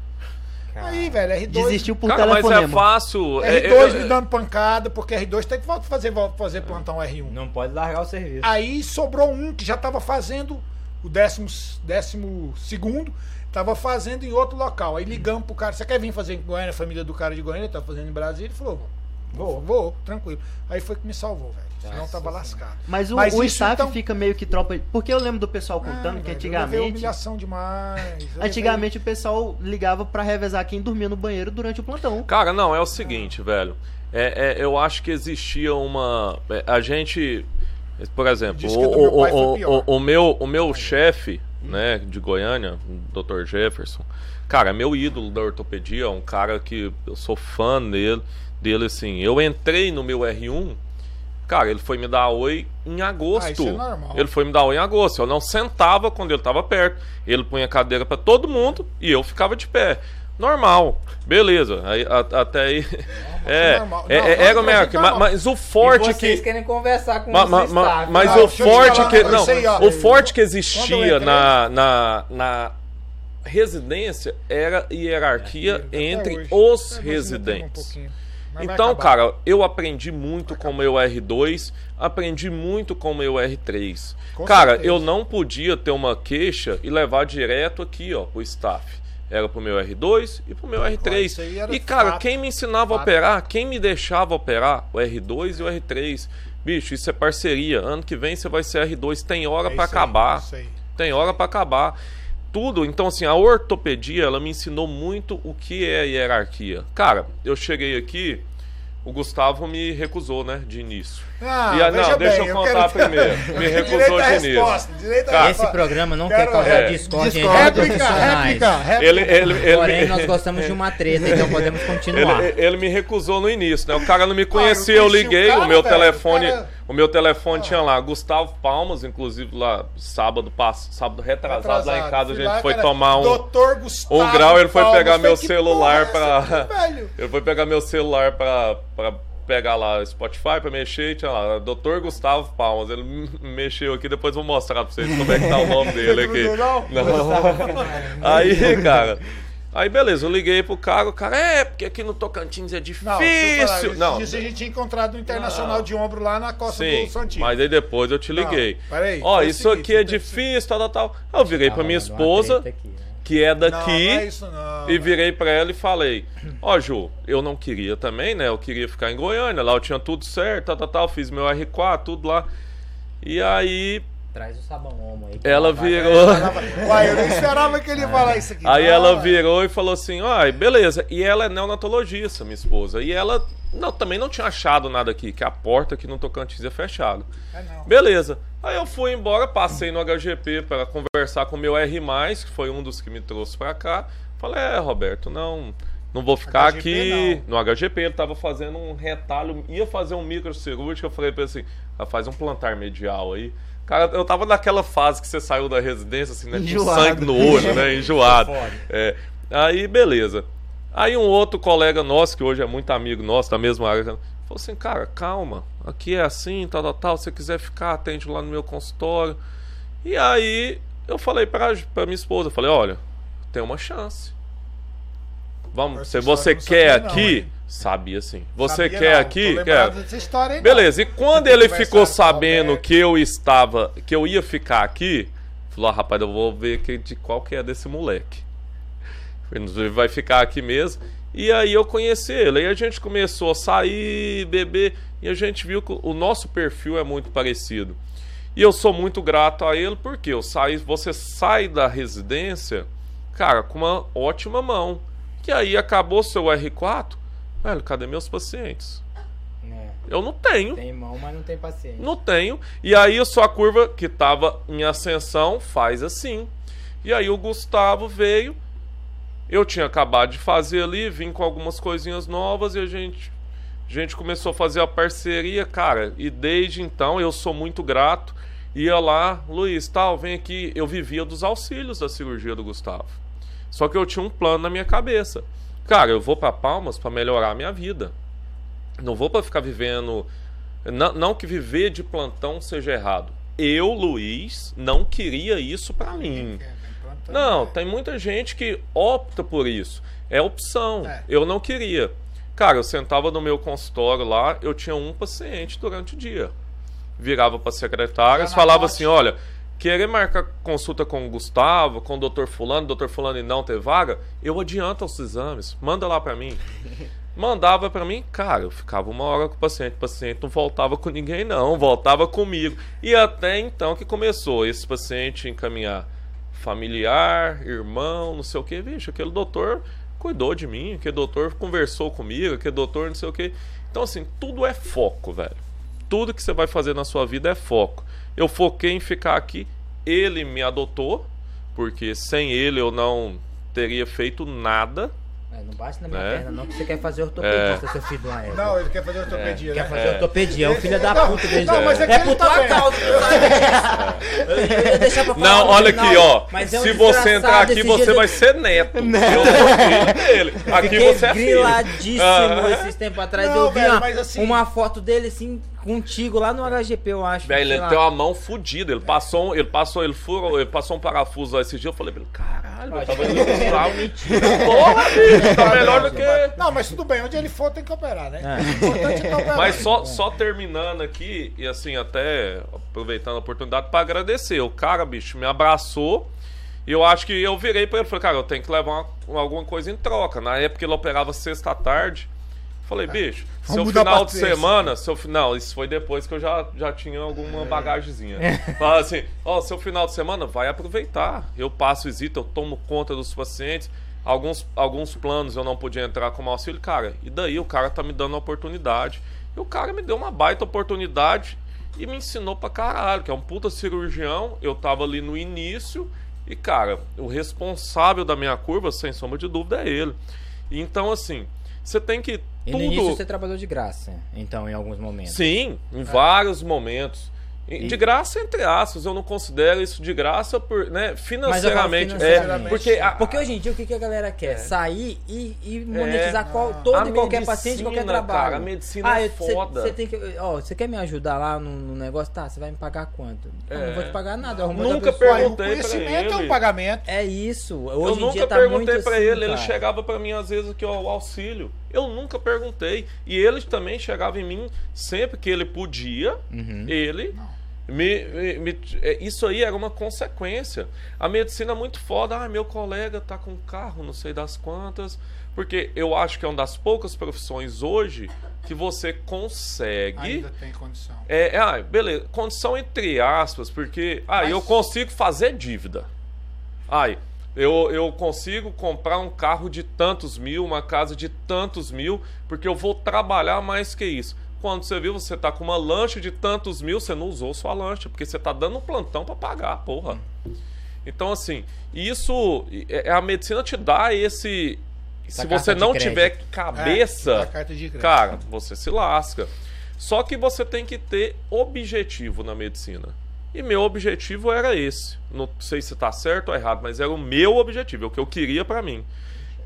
Cara, Aí, velho, R2. Desistiu por Cara, mas é fácil. é- R2 é- me dando pancada, porque R2 tem que fazer, fazer plantão R1. Não pode largar o serviço. Aí sobrou um que já estava fazendo o décimo, décimo segundo, estava fazendo em outro local. Aí ligamos pro cara, você quer vir fazer em Goiânia, a família do cara de Goiânia, tá fazendo em Brasília? Ele falou, Vou, vou, tranquilo. Aí foi que me salvou, velho. Senão Nossa tava lascado. Mas o, Mas o staff então- fica meio que tropa. Porque eu lembro do pessoal contando Ah, que velho, Eu antigamente. levei humilhação demais. eu levei- Antigamente o pessoal ligava pra revezar quem dormia no banheiro durante o plantão. Cara, não, é o seguinte, velho. É, é, eu acho que existia uma. é, A gente. Por exemplo, o, o, pai foi o, pior. o, o meu, o meu chefe, né, de Goiânia, o Dr. Jefferson, cara, é meu ídolo da ortopedia, um cara que eu sou fã dele, dele assim. Eu entrei no meu R1, cara, ele foi me dar oi em agosto. Ah, isso é normal. Ele foi me dar oi em agosto. Eu não sentava quando ele estava perto. Ele punha cadeira para todo mundo e eu ficava de pé. Normal, beleza. Aí, a- até aí. É, normal. é, Não, é, não, era não, mas, mas o forte e vocês que. querem conversar com Ma- o ma- ma- mas Não, o forte que. Não, aí, ó. o forte que existia entrei- na, na, na residência era hierarquia Até entre os É, um residentes. vai Então, cara, eu aprendi muito com o meu R2, aprendi muito com o meu R3. Com cara, certeza. eu não podia ter uma queixa e levar direto aqui, ó, pro staff. Era pro meu R2 e pro meu R3. isso aí era E, cara, quem me ensinava a operar, quem me deixava operar, o R2 e o R3. Bicho, isso é parceria. Ano que vem você vai ser R2, tem hora É aí, acabar. aí. Tem hora pra acabar. Tudo, então assim, a ortopedia, ela me ensinou muito o que é hierarquia. Cara, eu cheguei aqui, o Gustavo me recusou, né, de início. Ah, E não, deixa bem, eu contar quero- primeiro. Me recusou de início. Cara, Esse programa não Quero- quer causar é, discórdia Discord. entre Réplica, profissionais. réplica, réplica. Ele, ele, ele, Porém, nós gostamos de uma treta, então podemos continuar. ele, ele me recusou no início, né? O cara não me conhecia, eu eu o liguei, o, cara, meu velho, telefone, o cara- o meu telefone tinha lá Gustavo Palmas, inclusive lá sábado passo, sábado retrasado, lá em casa a gente lá, foi cara, tomar um Doutor Gustavo um grau, ele foi Palmas. pegar meu celular porra é? Ele foi pegar meu celular pra pegar lá Spotify pra mexer e tinha lá, Dr. Gustavo Palmas. Ele me- mexeu aqui, depois eu vou mostrar pra vocês como é que tá o nome dele aqui. Não? Aí, cara. Aí beleza, eu liguei pro cara, o cara, é, porque aqui no Tocantins é Não, difícil. Não, dia a gente tinha encontrado um internacional Não. de ombro lá na costa sim, do Santinho. mas aí depois eu te liguei. Não, peraí, Ó, o isso seguinte, aqui é tem- difícil, tal, tal, tal. Aí eu virei Tá pra minha esposa, aqui, né? Que é Não, daqui. não é isso não. E velho. virei pra ela e falei: Ó, Ju, eu não queria também, né? Eu queria ficar em Goiânia, lá eu tinha tudo certo, tal, tal, tal. Fiz meu R4, tudo lá. E aí, Traz o sabão homo aí. ela virou. Uai, eu nem esperava que ele ia falar isso aqui. Aí Não, ela virou e falou assim: Ai, beleza. E ela é neonatologista, minha esposa. E ela não, também não tinha achado nada aqui, que a porta aqui no Tocantins é fechada. É, não. Beleza. Aí eu fui embora, passei no HGP para conversar com o meu R, que foi um dos que me trouxe pra cá. Falei, é, Roberto, não. Não vou ficar HGP aqui. No HGP, ele tava fazendo um retalho, ia fazer um microcirúrgico. Eu falei pra ele assim: ah, faz um plantar medial aí. Cara, eu tava naquela fase que você saiu da residência, assim, né? Com sangue no olho, né? Enjoado. É. Aí, beleza. Aí um outro colega nosso, que hoje é muito amigo nosso, da mesma área, falou assim, cara, calma, aqui é assim, tal, tal, tal, se você quiser ficar, atende lá no meu consultório. E aí eu falei pra, pra minha esposa, falei, olha, tem uma chance. Vamos, se você não quer não, aqui, hein? sabia sim. Você Sabia quer não, aqui, quer. história não. Beleza, e quando ele ficou sabendo que eu estava, que eu ia ficar aqui, falou, ah, rapaz, eu vou ver que, de qual que é desse moleque. Ele vai ficar aqui mesmo. E aí eu conheci ele. Aí a gente começou a sair, beber, e a gente viu que o nosso perfil é muito parecido. E eu sou muito grato a ele, porque eu saí, você sai da residência, cara, com uma ótima mão. Que aí acabou seu R4, velho, cadê meus pacientes? É, Eu não tenho. tem mão, mas não tem paciência. Não tenho. E aí a sua curva que estava em ascensão faz assim. E aí o Gustavo veio. Eu tinha acabado de fazer ali, vim com algumas coisinhas novas e a gente, a gente começou a fazer a parceria, cara. E desde então eu sou muito grato. Ia lá, Luiz, tal, vem aqui. Eu vivia dos auxílios da cirurgia do Gustavo. Só que eu tinha um plano na minha cabeça. Cara, eu vou para Palmas para melhorar a minha vida. Não vou para ficar vivendo. Não, não que viver de plantão seja errado. Eu, Luiz, não queria isso para mim. Não, tem muita gente que opta por isso. É opção. É. Eu não queria. Cara, eu sentava no meu consultório lá, eu tinha um paciente durante o dia. Virava para secretárias, falava noite. assim: olha, querer marcar consulta com o Gustavo, com o doutor Fulano, doutor Fulano e não ter vaga, eu adianto os exames, manda lá para mim. mandava para mim, cara, eu ficava uma hora com o paciente, o paciente não voltava com ninguém não, voltava comigo. E até então que começou esse paciente encaminhar familiar, irmão, não sei o que, vixe, aquele doutor cuidou de mim, aquele doutor conversou comigo, aquele doutor não sei o que. Então assim, tudo é foco, velho. Tudo que você vai fazer na sua vida é foco. Eu foquei em ficar aqui, ele me adotou, porque sem ele eu não teria feito nada. É, não bate na minha é. perna, não, que você quer fazer ortopedia, é. seu filho uma época. Não, ele quer fazer ortopedia, é. né? Quer fazer é. ortopedia, é um filho da puta dele. Não, mas é, é por tua causa. Não, olha aqui, ó. Se você entrar aqui, você vai ser neto. neto. Eu sou filho dele. Aqui Fiquei você é filho. griladíssimo esses tempos atrás. eu vi uma, assim... uma foto dele assim, contigo lá no HGP, eu acho. Velho, ele tem uma mão fodida. Ele passou, ele passou, ele furou, ele passou um parafuso lá esse dia. Eu falei pra ele, caralho, eu tava indo é mentira. Porra, bicho, tá melhor do que. Não, mas tudo bem, onde ele for tem que operar, né? É. Mas só, só terminando aqui, e assim, até aproveitando a oportunidade para agradecer. O cara, bicho, me abraçou. E eu acho que eu virei para ele falei, cara, eu tenho que levar uma, alguma coisa em troca. Na época ele operava sexta tarde. Falei, é. bicho, seu final de semana, seu final, isso foi depois que eu já, já tinha alguma é. bagagemzinha. É. Fala assim, ó, seu final de semana vai aproveitar. Eu passo visita, eu tomo conta dos pacientes. Alguns, alguns planos eu não podia entrar como auxílio, cara. E daí o cara tá me dando uma oportunidade. E o cara me deu uma baita oportunidade e me ensinou pra caralho, que é um puta cirurgião. Eu tava ali no início e, cara, o responsável da minha curva, sem sombra de dúvida, é ele. Então, assim, você tem que. E tudo... no início você trabalhou de graça, então, em alguns momentos. Sim, em vários momentos. De graça, entre aspas, eu não considero isso de graça por, né, financeiramente. financeiramente. É, porque, a, porque hoje em dia o que, que a galera quer? É. Sair e, e monetizar é. qual, todo a e qualquer paciente, qualquer trabalho. Cara, a medicina ah, é foda. Você tem que. Ó, você quer me ajudar lá no, no negócio? Tá, você vai me pagar quanto? Não, não vou te pagar nada. Eu nunca perguntei o conhecimento pra ele. é um pagamento. É isso. Hoje eu dia tá perguntei pra assim, ele. Cara. Ele chegava pra mim às vezes aqui, ó, o auxílio. Eu nunca perguntei. E ele também chegava em mim sempre que ele podia. Uhum. Ele. Não me, me, me, é, isso aí era uma consequência. A medicina é muito foda. Ah, meu colega tá com carro, não sei das quantas. Porque eu acho que é uma das poucas profissões hoje que você consegue. Ainda tem condição. É, é ah, beleza. Condição entre aspas, porque. Ah, Mas... eu consigo fazer dívida. Ai, eu, eu consigo comprar um carro de tantos mil, uma casa de tantos mil, porque eu vou trabalhar mais que isso. Quando você viu, você tá com uma lancha de tantos mil, você não usou sua lancha, porque você tá dando um plantão para pagar, porra. Então, assim, isso. É, é, a medicina te dá esse. se você não tiver cabeça, é, cara, você se lasca. Só que você tem que ter objetivo na medicina. E meu objetivo era esse. Não sei se tá certo ou errado, mas era o meu objetivo, é o que eu queria para mim.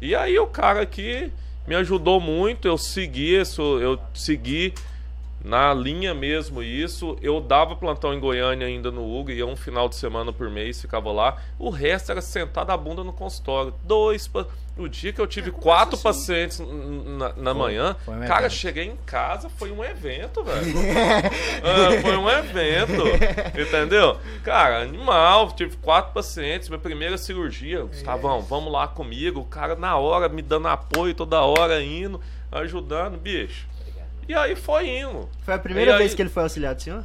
E aí o cara aqui me ajudou muito. Eu segui isso, eu segui na linha mesmo isso. Eu dava plantão em Goiânia ainda no Hugo, ia um final de semana por mês, ficava lá. O resto era sentado a bunda no consultório. Dois. O dia que eu tive é, quatro assim? pacientes na, na foi, manhã, foi um cara, cheguei em casa, foi um evento, velho. ah, foi um evento, entendeu? Cara, animal, tive quatro pacientes, minha primeira cirurgia. Gustavão, vamos lá comigo. O cara na hora me dando apoio toda hora, indo, ajudando, bicho. E aí foi indo. Foi a primeira vez que ele foi auxiliar do senhor?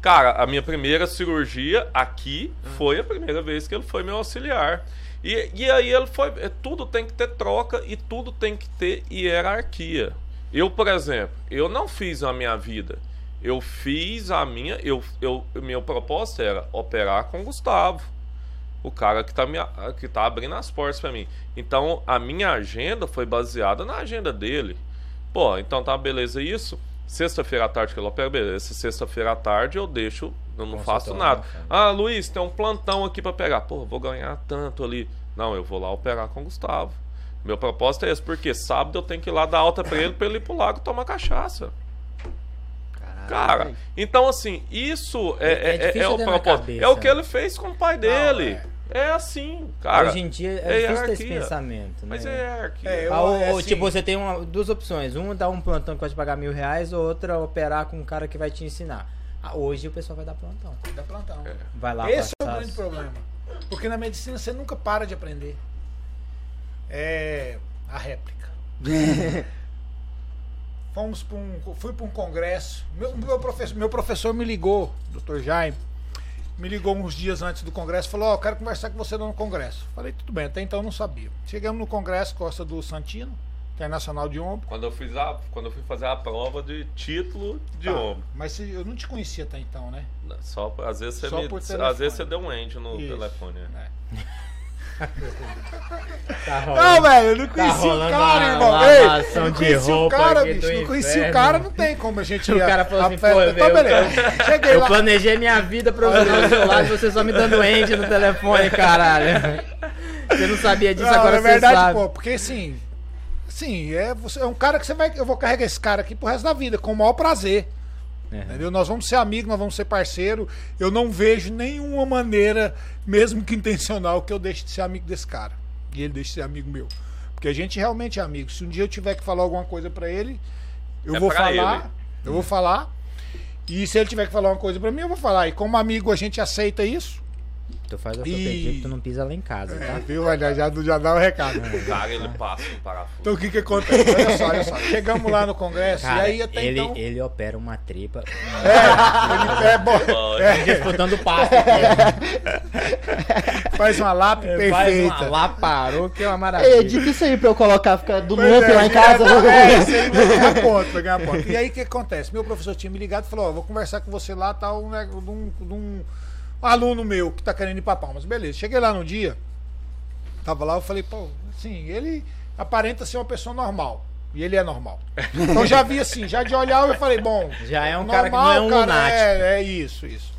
Cara, a minha primeira cirurgia aqui hum. foi a primeira vez que ele foi meu auxiliar. E, e aí ele foi. É, tudo tem que ter troca e tudo tem que ter hierarquia. Eu, por exemplo, eu não fiz a minha vida. Eu fiz a minha. Eu, eu, meu propósito era operar com o Gustavo. O cara que tá, me, que tá abrindo as portas para mim. Então a minha agenda foi baseada na agenda dele. Pô, então tá, beleza, isso. Sexta-feira à tarde que ele opera, beleza. Sexta-feira à tarde eu deixo, eu não faço nada. Ah, Luiz, tem um plantão aqui para pegar. Pô, vou ganhar tanto ali. Não, eu vou lá operar com o Gustavo. Meu propósito é esse, porque sábado eu tenho que ir lá dar alta pra ele pra ele ir pro lago tomar cachaça. Caralho. Cara, então assim, isso é, é, é, é o propósito. Cabeça, é o que ele fez com o pai dele. Não, é. Assim, cara. Hoje em dia é, é difícil ter esse pensamento, né? Mas é hierarquia. É, eu, ah, ou, é assim... tipo, você tem uma, duas opções. Um dá um plantão que vai te pagar mil reais, ou outra operar com um cara que vai te ensinar. Ah, hoje o pessoal vai dar plantão. Vai dar plantão. É. Vai lá Esse é o grande problema. Porque na medicina você nunca para de aprender. É a réplica. Fomos para um, fui para um congresso. Meu, meu, professor, meu professor me ligou, Dr. Jaime, me ligou uns dias antes do congresso, falou: Ó, oh, quero conversar com você no congresso. Falei: tudo bem, até então eu não sabia. Chegamos no congresso, Costa do Santino, Internacional de Ombro. Quando eu, fiz a, quando eu fui fazer a prova de título de ah, ombro. Mas eu não te conhecia até então, né? Só, às vezes você, me, às vezes você deu um end no Isso. telefone. É. tá não, velho, eu não tá conheci tá o cara, irmão. Ei, não conheci o cara, bicho. Não conheci o cara, não tem como a gente. O cara falou assim, pô, tá beleza. Cheguei eu lá. planejei minha vida pra eu no seu lado e você só me dando end no telefone, caralho. Você não sabia disso, não, agora é verdade, você sabe. pô, porque assim, sim, é, você, é um cara que você vai. Eu vou carregar esse cara aqui pro resto da vida, com o maior prazer. Uhum. Entendeu? Nós vamos ser amigos, nós vamos ser parceiro. Eu não vejo nenhuma maneira, mesmo que intencional, que eu deixe de ser amigo desse cara. E ele deixe de ser amigo meu. Porque a gente realmente é amigo. Se um dia eu tiver que falar alguma coisa para ele, eu é vou falar. Ele. Eu vou falar. E se ele tiver que falar uma coisa para mim, eu vou falar. E como amigo a gente aceita isso. Tu faz o que eu pedi que tu não pisa lá em casa, tá? É, viu? Já, já, já dá o um recado. O cara, ele passa um parafuso. Então o que que acontece? Olha só, olha só. Chegamos lá no congresso Cara, e aí até ele, então... Ele opera uma tripa. É, ele, é bom. É. Disputando passo. Faz uma lap perfeita. Faz uma laparou, que é uma maravilha. Edita isso aí pra eu colocar, ficar do loop é, lá em casa. É, é, isso aí vai ganhar ponto, vai ganhar ponto. E aí o que acontece? Meu professor tinha me ligado e falou, ó, vou conversar com você lá, tal, de um... De um aluno meu que tá querendo ir pra Palmas. Beleza, cheguei lá no dia, tava lá, eu falei, pô, assim, ele aparenta ser uma pessoa normal. E ele é normal. Então já vi assim, já de olhar eu falei, bom. Já é um normal, cara que não é um cara, lunático. É, é isso, isso.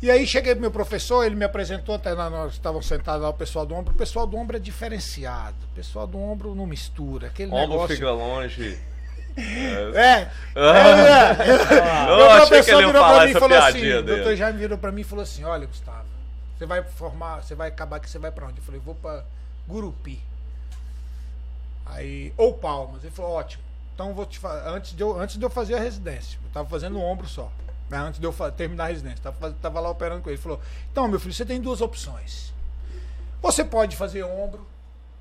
E aí cheguei pro meu professor, ele me apresentou, até nós estávamos sentados lá, o pessoal do ombro. O pessoal do ombro é diferenciado. O pessoal do ombro não mistura. Aquele ombro negócio... fica longe. É. é. é. Eu achei que ele ia falar essa falou assim. O doutor Jaime virou pra mim e falou assim: Olha, Gustavo, você vai formar, você vai acabar aqui, você vai pra onde? Eu falei: Vou pra Gurupi. Aí, ou Palmas. Ele falou: Ótimo. Então vou te falar. Antes de eu, antes de eu fazer a residência, eu tava fazendo um ombro só. Né, antes de eu terminar a residência. Tava, tava lá operando com ele. Ele falou: Então, meu filho, você tem duas opções. Você pode fazer ombro,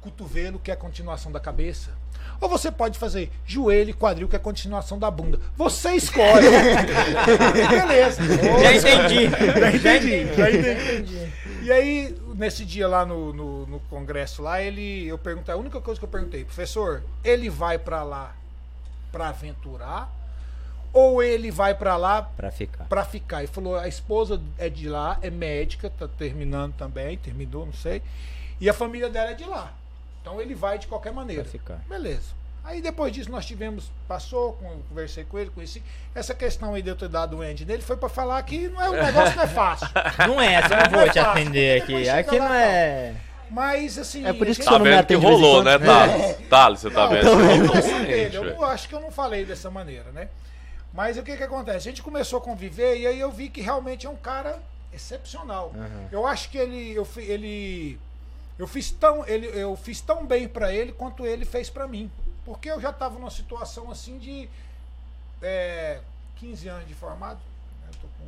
cotovelo, que é a continuação da cabeça ou você pode fazer joelho e quadril, que é a continuação da bunda. Você escolhe. Beleza. Já entendi. Já entendi. Já entendi. E aí, nesse dia lá no, no, no, congresso lá, ele, eu perguntei, a única coisa que eu perguntei, professor, ele vai para lá para aventurar ou ele vai para lá para ficar? Para ficar. E falou, a esposa é de lá, é médica, tá terminando também, terminou, não sei. E a família dela é de lá. Então ele vai de qualquer maneira. Vai ficar. Beleza. Aí depois disso nós tivemos, passou, conversei com ele, conheci. Essa questão aí de eu ter dado o end nele foi para falar que não é, o negócio não é fácil. Não é, eu não vou é te atender aqui. Aqui não é. Mas assim. É por isso que tá você não me atende. Que rolou, né, Thales? É. Thales, você tá não, vendo? Eu, eu acho que eu não falei dessa maneira, né? Mas o que que acontece? A gente começou a conviver e aí eu vi que realmente é um cara excepcional. Uhum. Eu acho que ele, eu, ele eu fiz tão, ele, eu fiz tão bem para ele quanto ele fez para mim. Porque eu já estava numa situação assim de é, 15 anos de formado. Né? Eu tô com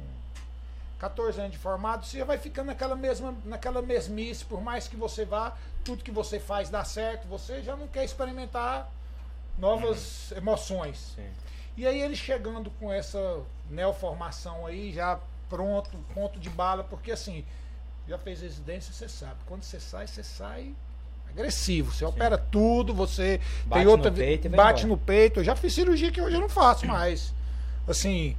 14 anos de formado. Você já vai ficando naquela mesma, naquela mesmice. Por mais que você vá, tudo que você faz dá certo. Você já não quer experimentar novas emoções. Sim. E aí ele chegando com essa neoformação aí, já pronto, ponto de bala, porque assim, já fez residência, você sabe. Quando você sai, você sai agressivo. Você Sim. opera tudo, você bate tem outra. No peito bate no peito. Eu já fiz cirurgia que hoje eu não faço mais. Assim,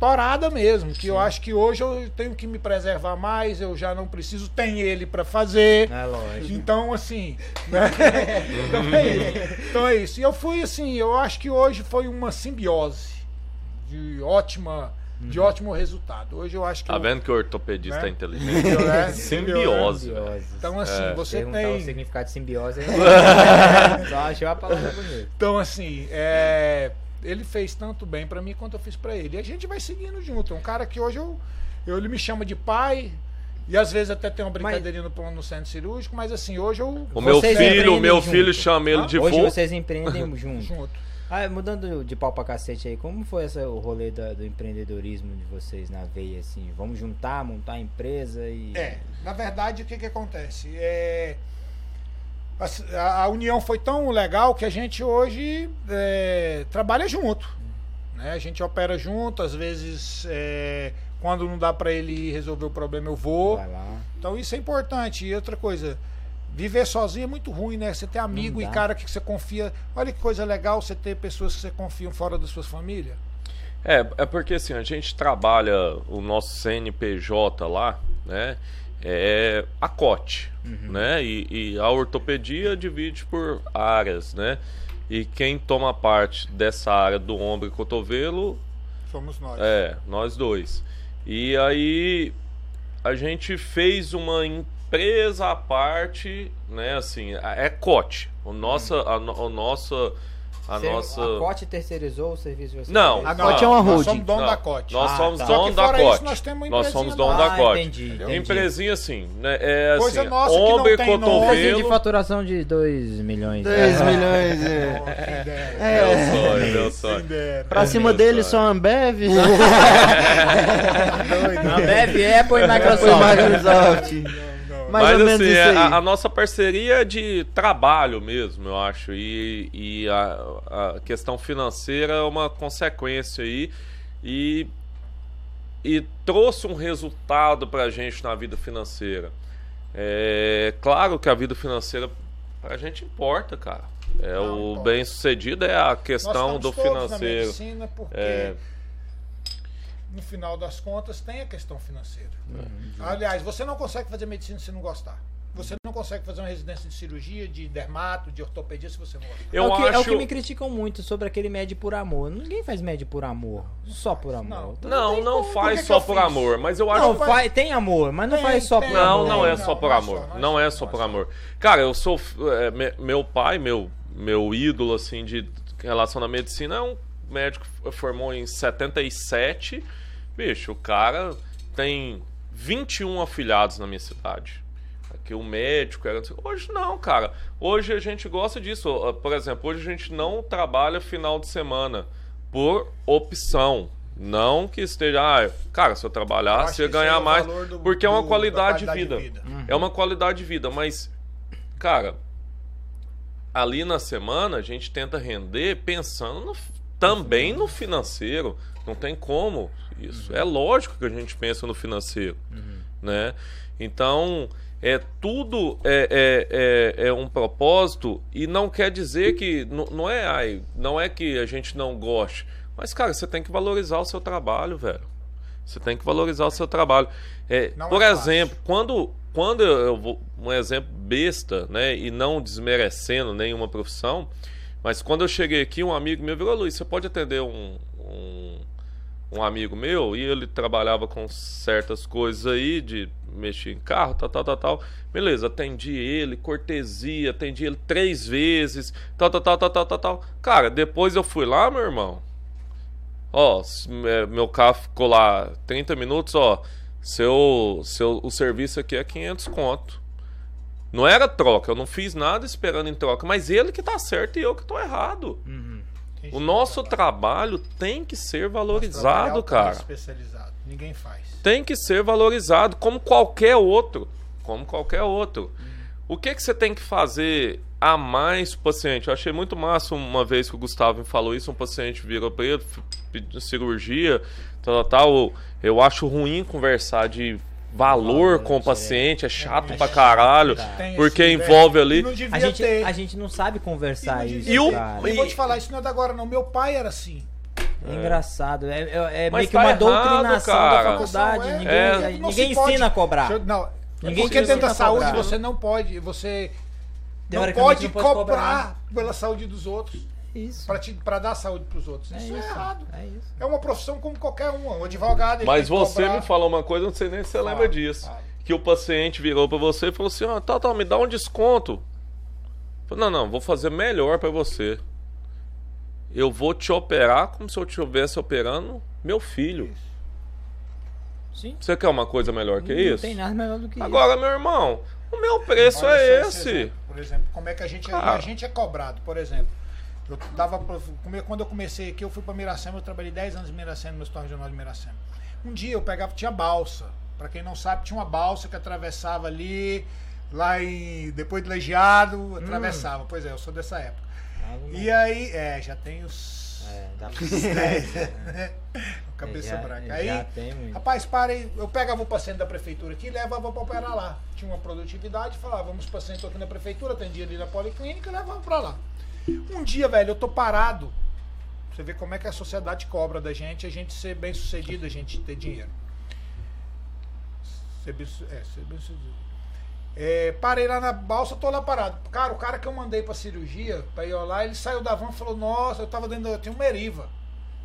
torada mesmo. Que Sim. eu acho que hoje eu tenho que me preservar mais, eu já não preciso, tem ele para fazer. É lógico. Então, assim. Né? então, é isso. então é isso. E eu fui assim, eu acho que hoje foi uma simbiose de ótima de uhum. ótimo resultado. Hoje eu acho que. Tá eu, vendo que o ortopedista né? é inteligente? Né? Simbiose. Simbiose. Então, assim, é. você tem. o significado de simbiose. Só achei a palavra bonita. Então, assim, é... ele fez tanto bem para mim quanto eu fiz para ele. E a gente vai seguindo junto. É um cara que hoje eu, eu ele me chama de pai. E às vezes até tem uma brincadeirinha mas... no, no centro cirúrgico, mas assim, hoje eu. O meu filho, o meu junto. filho chama ele de Hoje vocês empreendem junto. junto. Ah, mudando de pau pra cacete aí, como foi essa, o rolê da, do empreendedorismo de vocês na veia, assim? Vamos juntar, montar a empresa e. É, na verdade, o que que acontece? É. a, a, união foi tão legal que a gente hoje é, trabalha junto. Né? A gente opera junto, às vezes é, quando não dá para ele resolver o problema eu vou. Então isso é importante. E outra coisa, viver sozinho é muito ruim, né? Você ter amigo e cara que você confia. Olha que coisa legal você ter pessoas que você confia fora das suas famílias. É, é porque assim, a gente trabalha o nosso CNPJ lá, né? É a COT, uhum. né? E, e, a ortopedia divide por áreas, né? E quem toma parte dessa área do ombro e cotovelo... Somos nós. É, nós dois. E aí a gente fez uma empresa à parte, né? Assim, é COT. O nossa, a, a nossa a Você, nossa. A COT terceirizou o serviço de Não, a COT é uma holding. Nós somos dono da COT. Nós ah, somos tá. dono da COT. nós temos Nós somos dono da COT. Entendi, entendi. Empresinha assim, né? É Coisa assim, nossa ombro e cotovelo. de faturação de 2 milhões. 2 é. milhões, é. é. Meu sonho, meu sonho. Pra cima dele só Ambev. Ambev, Apple e Microsoft. Mais Mas assim, é, a, a, nossa parceria é de trabalho mesmo, eu acho. E, e a, a, questão financeira é uma consequência aí. E, e trouxe um resultado pra gente na vida financeira. É claro que a vida financeira pra gente importa, cara. É Não, o bem sucedido é a questão do financeiro. Na medicina porque é no final das contas, tem a questão financeira. Uhum. Aliás, você não consegue fazer medicina se não gostar. Você não consegue fazer uma residência de cirurgia, de dermato, de ortopedia se você não gostar. Eu é, o que, acho... é o que me criticam muito sobre aquele médio por amor. Ninguém faz médio por amor. Só por amor. Não, então, não, faz que só que por fiz? amor. Mas eu acho não, que. Faz, tem amor, mas não tem, faz só tem, por não, amor. Não, não é só por amor. Não é só por amor. Cara, eu sou. É, meu pai, meu, meu ídolo, assim, de relação à medicina, é um médico que formou em 77 Bicho, o cara tem 21 afiliados na minha cidade. Aqui o médico era. Hoje não, cara. Hoje a gente gosta disso. Por exemplo, hoje a gente não trabalha final de semana por opção. Não que esteja. Ah, cara, se eu trabalhar, você ganhar é mais. Do, porque é uma qualidade, qualidade, de vida. De vida. Uhum. É uma qualidade de vida. Mas, cara, ali na semana a gente tenta render pensando no, também no financeiro. Não tem como isso. Uhum. É lógico que a gente pensa no financeiro, uhum. né? Então, é tudo é, é, é, é, um propósito e não quer dizer que não, não é ai, não é que a gente não goste, mas cara, você tem que valorizar o seu trabalho, velho. Você tem que valorizar o seu trabalho. É, por é exemplo, quando quando eu vou um exemplo besta, né, e não desmerecendo nenhuma profissão, mas quando eu cheguei aqui, um amigo meu virou, Luiz, você pode atender um, um um amigo meu e ele trabalhava com certas coisas aí de mexer em carro, tal, tal, tal, tal. Beleza, atendi ele, cortesia, atendi ele três vezes, tal, tal, tal, tal, tal, tal, tal. Cara, depois eu fui lá, meu irmão. Ó, é, meu carro ficou lá 30 minutos, ó. Seu, seu, o serviço aqui é 500 conto. Não era troca, eu não fiz nada esperando em troca, mas ele que tá certo e eu que tô errado. Uhum. O nosso trabalho tem que ser valorizado, cara. Especializado. Ninguém faz. Tem que ser valorizado como qualquer outro, como qualquer outro. Hum. O que que você tem que fazer a mais pro paciente? Eu achei muito massa uma vez que o Gustavo me falou isso, um paciente virou para ele, pediu cirurgia, tal, tal. Eu acho ruim conversar de valor com o é. paciente, é chato é, pra caralho, porque envolve ali. A gente, a gente não sabe conversar e isso. E, o, e vou te falar, isso não é da agora, não. Meu pai era assim. É, engraçado, é, é, é meio que tá uma errado, doutrinação cara. da faculdade. É, ninguém, é. ninguém ensina pode, a cobrar. Não, ninguém porque dentro da saúde cobrar. você não pode, você não pode, não pode cobrar, cobrar pela saúde dos outros. Isso. Para dar saúde para os outros. É isso, é isso, é errado. É, isso. é uma profissão como qualquer uma. Um advogado. Mas você cobrar... me falou uma coisa, não sei nem se você lembra disso. Que o paciente virou para você e falou assim: ó, oh, tá, tá, me dá um desconto. Falei, não, não, vou fazer melhor para você. Eu vou te operar como se eu estivesse operando meu filho. Sim. Você quer uma coisa melhor que não, isso? Não tem nada melhor do que Agora, isso. Agora, meu irmão, o meu preço Olha é esse. esse por exemplo, como é que a gente, é, a gente é cobrado, por exemplo. Eu dava quando eu comecei aqui, eu fui para Miracema, eu trabalhei 10 anos em Miracema, no Hospital Regional de Miracema. Um dia eu pegava, tinha balsa. Para quem não sabe, tinha uma balsa que atravessava ali Lá em. Depois de legiado, atravessava. Hum. Pois é, eu sou dessa época. e aí, é, já tem os. É, dá pra 10, né? Cabeça já, branca. Aí, rapaz, parem. Eu pegava o paciente da prefeitura aqui e levava pra operar lá. Tinha uma produtividade, falava, vamos paciente aqui na prefeitura, atendia ali na policlínica e levava pra lá. Um dia, velho, eu tô parado. Você vê como é que a sociedade cobra da gente, a gente ser bem sucedido, a gente ter dinheiro. Ser bem, é, ser bem sucedido. É, parei lá na balsa, tô lá parado. Cara, o cara que eu mandei pra cirurgia, pra ir lá, ele saiu da van e falou: Nossa, eu tava dentro, eu tinha um Meriva.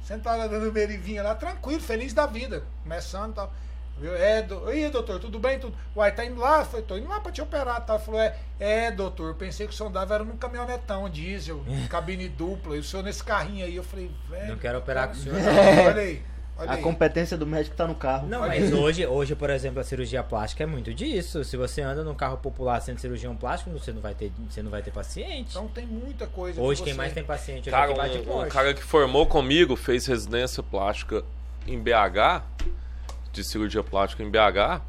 Sentado dando Merivinha lá, tranquilo, feliz da vida, começando e tal. Viu? É, do... Ih, doutor, tudo bem? Tudo... Uai, tá indo lá? Falei, tô indo lá pra te operar. Tá? Falou, é, é, doutor, eu pensei que o senhor andava era num caminhonetão, diesel, cabine dupla, e o senhor nesse carrinho aí. Eu falei, velho. Não quero operar com o senhor. Olha aí. Olha a aí. competência do médico tá no carro. Não, mas hoje, hoje, por exemplo, a cirurgia plástica é muito disso. Se você anda num carro popular sendo cirurgião plástico, você não vai ter, você não vai ter paciente. Então tem muita coisa. Hoje quem mais tem paciente é cara, um, um cara que formou comigo fez residência plástica em BH, de cirurgia plástica em BH.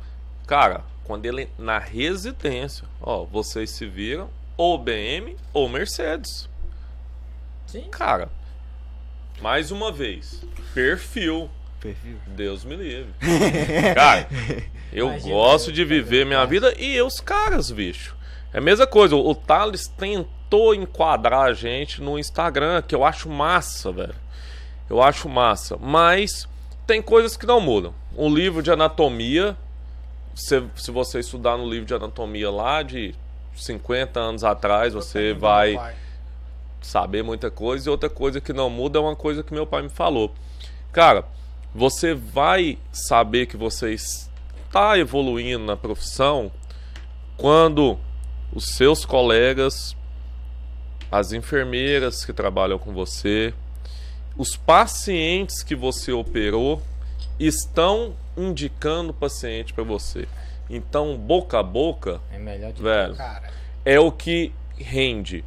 Cara, quando ele na residência, ó, vocês se viram ou BM ou Mercedes. Sim. Cara, mais uma vez, perfil. Perfil. Deus me livre. Cara, eu Imagina gosto de viver minha vida e os caras, bicho. É a mesma coisa, o Thales tentou enquadrar a gente no Instagram, que eu acho massa, velho. Eu acho massa. Mas tem coisas que não mudam. Um livro de anatomia, se, se você estudar no livro de anatomia lá de 50 anos atrás, você vai saber muita coisa. E outra coisa que não muda é uma coisa que meu pai me falou. Cara, você vai saber que você está evoluindo na profissão quando os seus colegas, as enfermeiras que trabalham com você, os pacientes que você operou estão indicando o paciente para você. Então, boca a boca, é melhor de velho, é o que rende.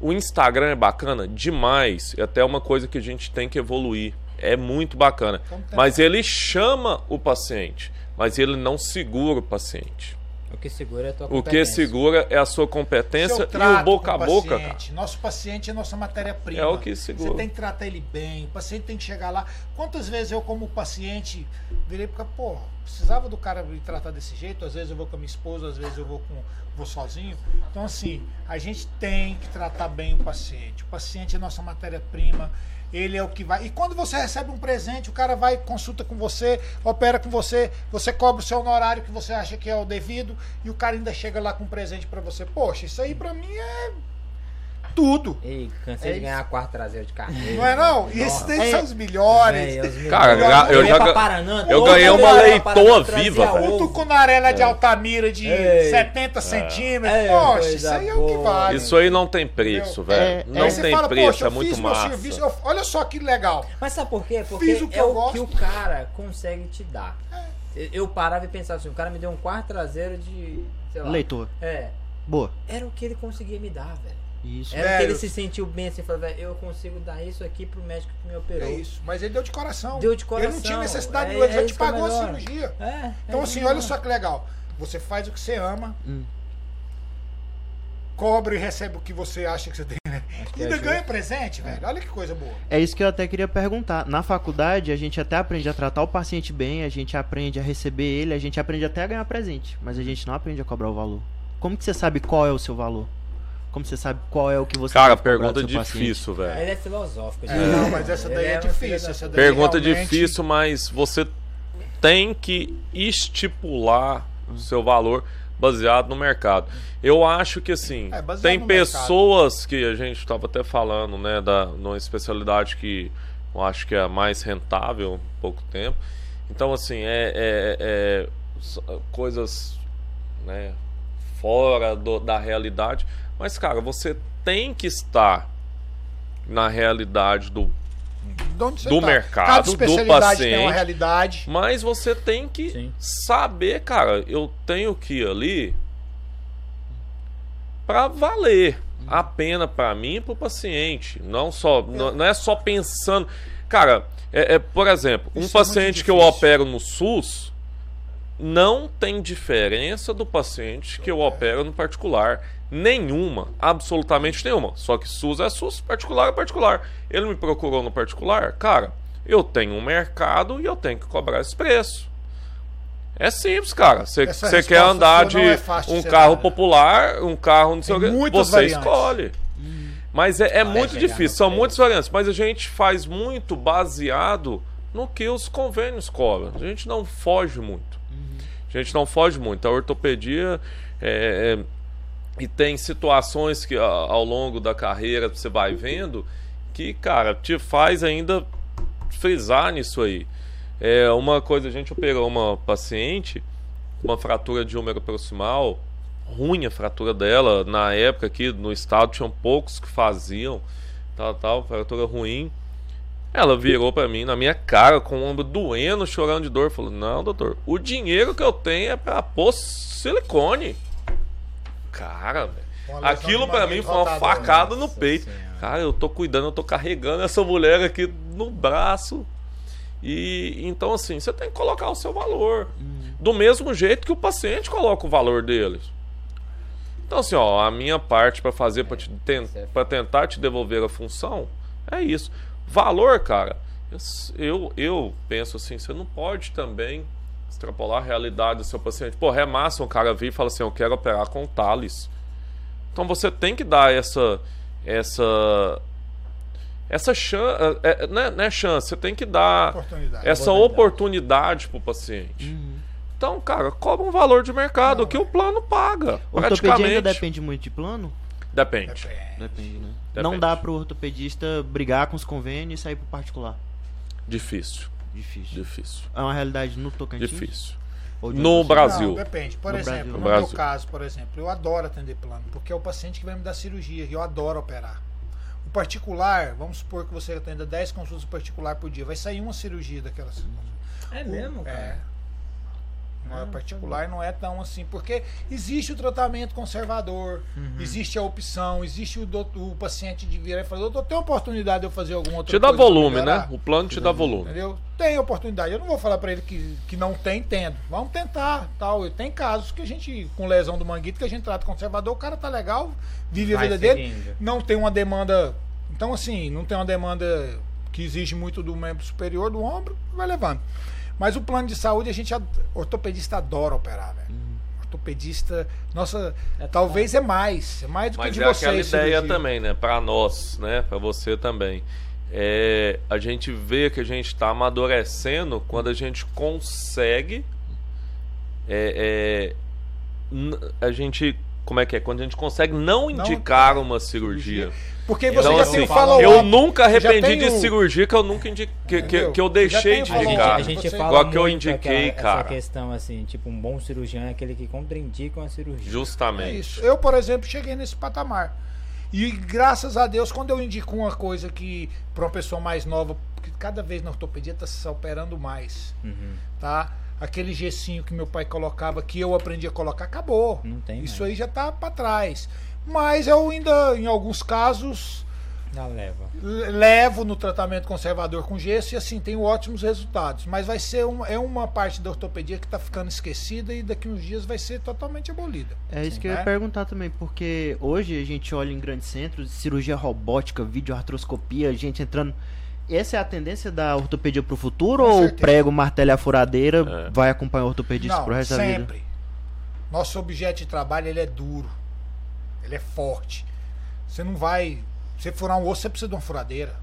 O Instagram é bacana demais, é até uma coisa que a gente tem que evoluir. É muito bacana. Mas ele chama o paciente, mas ele não segura o paciente. O que segura é a tua O que segura é a sua competência e o boca a boca, cara. Nosso paciente é nossa matéria-prima. É o que segura. Você tem que tratar ele bem, o paciente tem que chegar lá. Quantas vezes eu, como paciente, virei porque, precisava do cara me tratar desse jeito, às vezes eu vou com a minha esposa, às vezes eu vou com vou sozinho. Então assim, a gente tem que tratar bem o paciente. O paciente é nossa matéria-prima ele é o que vai. E quando você recebe um presente, o cara vai, consulta com você, opera com você, você cobra o seu honorário que você acha que é o devido, e o cara ainda chega lá com um presente para você. Poxa, isso aí para mim é tudo. Ei, cansei é de ganhar quarto traseiro de carneiro. Não é não? E esses daí são os melhores. É, os Cara, eu, eu já Paranã, eu ganhei uma leitoa viva. Um tucunarela de é. Altamira de Ei. 70 é. centímetros. É, Poxa, isso aí é o que vale. Isso aí não tem preço, velho. não tem fala, preço, é muito massa. Serviço, eu, olha só que legal. Mas sabe por quê? Porque Fiz o que é o gosto. que o cara consegue te dar. Eu parava e pensava assim, o cara me deu um quarto traseiro de... Leitor. É. Boa. Era o que ele conseguia me dar, velho. Isso. Era que ele se sentiu bem assim, falou, eu consigo dar isso aqui pro médico que me operou. É isso, mas ele deu de coração. Deu de coração. Ele não tinha necessidade, é, ele já é te pagou a cirurgia. É, então, é assim, olha só que legal. Você faz o que você ama, hum. cobra e recebe o que você acha que você tem. Né? Ainda ganha presente, velho. Olha que coisa boa. É isso que eu até queria perguntar. Na faculdade, a gente até aprende a tratar o paciente bem, a gente aprende a receber ele, a gente aprende até a ganhar presente, mas a gente não aprende a cobrar o valor. Como que você sabe qual é o seu valor? Como você sabe qual é o que você Cara, pergunta difícil, velho. Ele é filosófico. É. Não, mas essa daí é, é difícil. Essa daí pergunta realmente... difícil, mas você tem que estipular o seu valor baseado no mercado. Eu acho que assim, é, tem pessoas mercado. que a gente estava até falando, né, da numa especialidade que eu acho que é a mais rentável há pouco tempo. Então assim, é, é, é coisas, né, fora do, da realidade, mas, cara, você tem que estar na realidade do, do tá? mercado, do paciente. Tem uma realidade. Mas você tem que Sim. saber, cara, eu tenho que ir ali para valer a pena para mim e para o paciente. Não só, é. não, não, é só pensando. Cara, é, é por exemplo, um Isso é paciente é que eu opero no SUS, não tem diferença do paciente que eu opero no particular. Nenhuma, absolutamente nenhuma. Só que SUS é SUS, particular é particular. Ele me procurou no particular, cara, eu tenho um mercado e eu tenho que cobrar esse preço. É simples, cara. Você quer andar de é um carro popular, um carro não sei o que, você variantes. escolhe. Hum. Mas é, é muito difícil, são muitas variantes. Mas a gente faz muito baseado no que os convênios cobram. A gente não foge muito. Uhum. A gente não foge muito. A ortopedia é, é e tem situações que ao longo da carreira você vai vendo que, cara, te faz ainda frisar nisso aí. É uma coisa, a gente operou uma paciente, uma fratura de úmero proximal, ruim a fratura dela. Na época aqui no estado tinham poucos que faziam, tal, tal, fratura ruim. Ela virou para mim na minha cara com o ombro doendo, chorando de dor, falou: "Não, doutor, o dinheiro que eu tenho é para pôr silicone". Cara, aquilo para mim foi uma né? facada no peito. Cara, eu tô cuidando, eu tô carregando essa mulher aqui no braço. E então assim, você tem que colocar o seu valor. Hum. Do mesmo jeito que o paciente coloca o valor deles. Então assim, ó, a minha parte para fazer para ten é tentar te devolver a função é isso. Valor, cara. Eu, eu penso assim, você não pode também extrapolar a realidade do seu paciente. Pô, é massa um cara vir e fala assim, eu quero operar com o Thales. Então você tem que dar essa essa essa chance, é, é, não, é, não é chance, você tem que dar oportunidade. essa oportunidade para o paciente. Uhum. Então, cara, cobra um valor de mercado não, que o plano paga. O ortopedia ainda depende muito de plano? Depende. Depende, Depende né? Depende. Não dá para o ortopedista brigar com os convênios e sair para particular. Difícil. Difícil. Difícil. É uma realidade no Tocantins? Difícil. No Brasil. Não, depende. Por no exemplo, Brasil. no Brasil. meu caso, por exemplo, eu adoro atender plano, porque é o paciente que vai me dar cirurgia, e eu adoro operar. O particular, vamos supor que você atenda 10 consultas particular por dia, vai sair uma cirurgia daquela É mesmo, cara? É. Não é particular não é tão assim, porque existe o tratamento conservador, uhum. existe a opção, existe o, do, o paciente de virar e falar, doutor, tem oportunidade de eu fazer alguma outra te coisa? Te dá volume, né? O plano te dá volume. Entendeu? Tem oportunidade. Eu não vou falar para ele que, que não tem, tendo. Vamos tentar, tal. Tem casos que a gente, com lesão do manguito, que a gente trata conservador, o cara tá legal, vive Vai a vida dele, não tem uma demanda. Então, assim, não tem uma demanda que exige muito do membro superior do ombro, vai levando. Mas o plano de saúde, a gente, ortopedista adora operar, velho. Uhum. Ortopedista, nossa, é talvez bom. é mais, é mais do Mas que de é vocês. Mas é aquela ideia também, né, para nós, né, para você também. É, a gente vê que a gente está amadurecendo quando a gente consegue é, é, a gente como é que é? Quando a gente consegue não indicar não, uma cirurgia. Porque você então, já assim, tem o follow Eu nunca arrependi de cirurgia que eu nunca indiquei, que, que, que, eu deixei de indicar. A gente, a gente fala Igual que eu indiquei, aquela, cara. Essa questão assim, tipo, um bom cirurgião é aquele que contraindica uma cirurgia. Justamente. É isso. Eu, por exemplo, cheguei nesse patamar. E graças a Deus, quando eu indico uma coisa que para uma pessoa mais nova, porque cada vez na ortopedia está se operando mais, uhum. tá? Aquele gessinho que meu pai colocava, que eu aprendi a colocar, acabou. Não tem Isso mais. aí já está para trás. Mas eu ainda, em alguns casos, levo no tratamento conservador com gesso e assim tenho ótimos resultados. Mas vai ser um, é uma parte da ortopedia que está ficando esquecida e daqui uns dias vai ser totalmente abolida. É isso que eu ia né? perguntar também, porque hoje a gente olha em grandes centros, cirurgia robótica, videoartroscopia, gente entrando. Essa é a tendência da ortopedia para o futuro com ou certeza. o prego, martelo e a furadeira é. vai acompanhar o ortopedista para o resto sempre. da vida? Sempre. Nosso objeto de trabalho ele é duro ele é forte. Você não vai. Você furar um osso, você precisa de uma furadeira.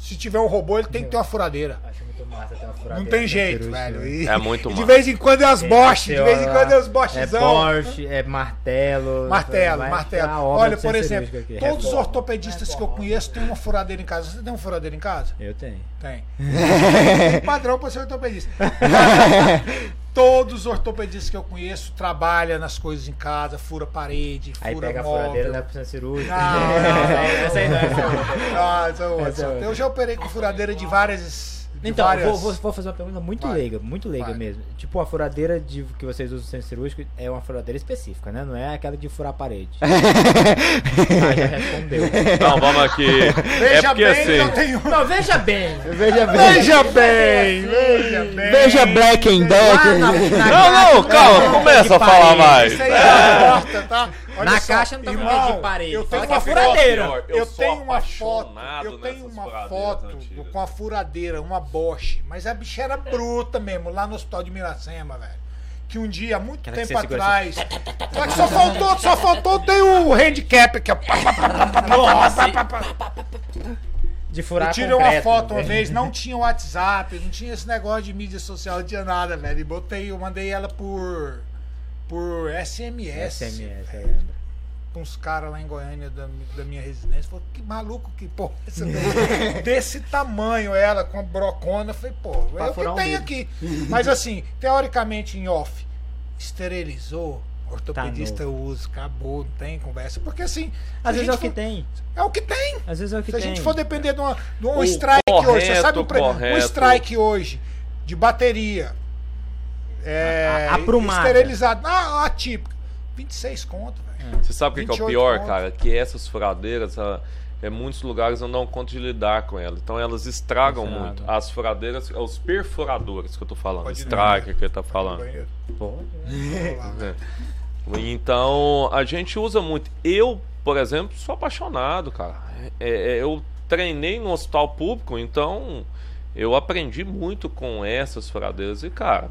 Se tiver um robô, ele tem que ter uma furadeira. Acho muito massa ter uma furadeira. Não tem jeito, velho. E, é muito massa. De vez em quando é as Bosch, de vez em quando é os Boschzão. É Bosch, é martelo. Martelo, martelo. Olha, por exemplo, todos os ortopedistas que eu conheço têm uma furadeira em casa. Você tem uma furadeira em casa? Eu tenho. Tem. tem padrão para ser ortopedista. Todos os ortopedistas que eu conheço trabalham nas coisas em casa, fura parede, aí fura pega móvel. a furadeira da piscina cirúrgica. Não, não, não, essa aí não, essa é outra. Ah, essa é outra. Eu já operei com furadeira de várias Então, várias... vou, vou, vou, fazer uma pergunta muito Vai. leiga, muito leiga Vai. mesmo. Tipo, a furadeira de, que vocês usam no centro cirúrgico é uma furadeira específica, né? Não é aquela de furar a parede. ah, já respondeu. Não, vamos aqui. é Veja porque bem, assim. eu tenho... Não, veja bem. Veja bem. Veja bem, veja bem. Veja Black and Lá Deck. na, na Não, não, calma, de começa a falar mais. Isso aí é porta, tá? Olha Na só, caixa não tá irmão, de parede, Eu tenho que é uma furadeira. foto, Eu tenho uma foto, eu tenho uma foto antigas. com a furadeira, uma Bosch, mas a bicha era bruta mesmo, lá no hospital de Miracema, velho. Que um dia, há muito Aquela que tempo atrás. Só que só faltou, só faltou ter o handicap aqui, ó. De furar Eu tirei uma concreto, foto uma né? vez, não tinha WhatsApp, não tinha esse negócio de mídia social, não tinha nada, velho. E botei, eu mandei ela por. Por SMS. SMS, eu lembro. pra uns caras lá em Goiânia da, da minha residência. Falou, que maluco que porra é essa daí? Desse tamanho ela, com a brocona. Eu falei, pô, é o que um tem aqui. Mas assim, teoricamente em off, esterilizou. Ortopedista eu uso, acabou, não tem conversa. Porque assim, Às se vezes a é o gente que tem. for- é o que tem. Às vezes é o que Se a tem. gente for depender de, uma, de um O strike hoje, você sabe correto, um strike hoje de bateria. É, A- aprumada. esterilizado. Ah, atípica. 26 conto, velho. Você sabe o que, que é o 28 pior, conto. cara? Que essas furadeiras, ah, em muitos lugares não dão conta de lidar com elas. Então elas estragam Estragam. muito. As furadeiras, os perfuradores que eu tô falando. Pode Striker que ele tá falando. Lá, velho. Então, a gente usa muito. Eu, por exemplo, sou apaixonado, cara. É, é, eu treinei no hospital público, então eu aprendi muito com essas furadeiras. E, cara,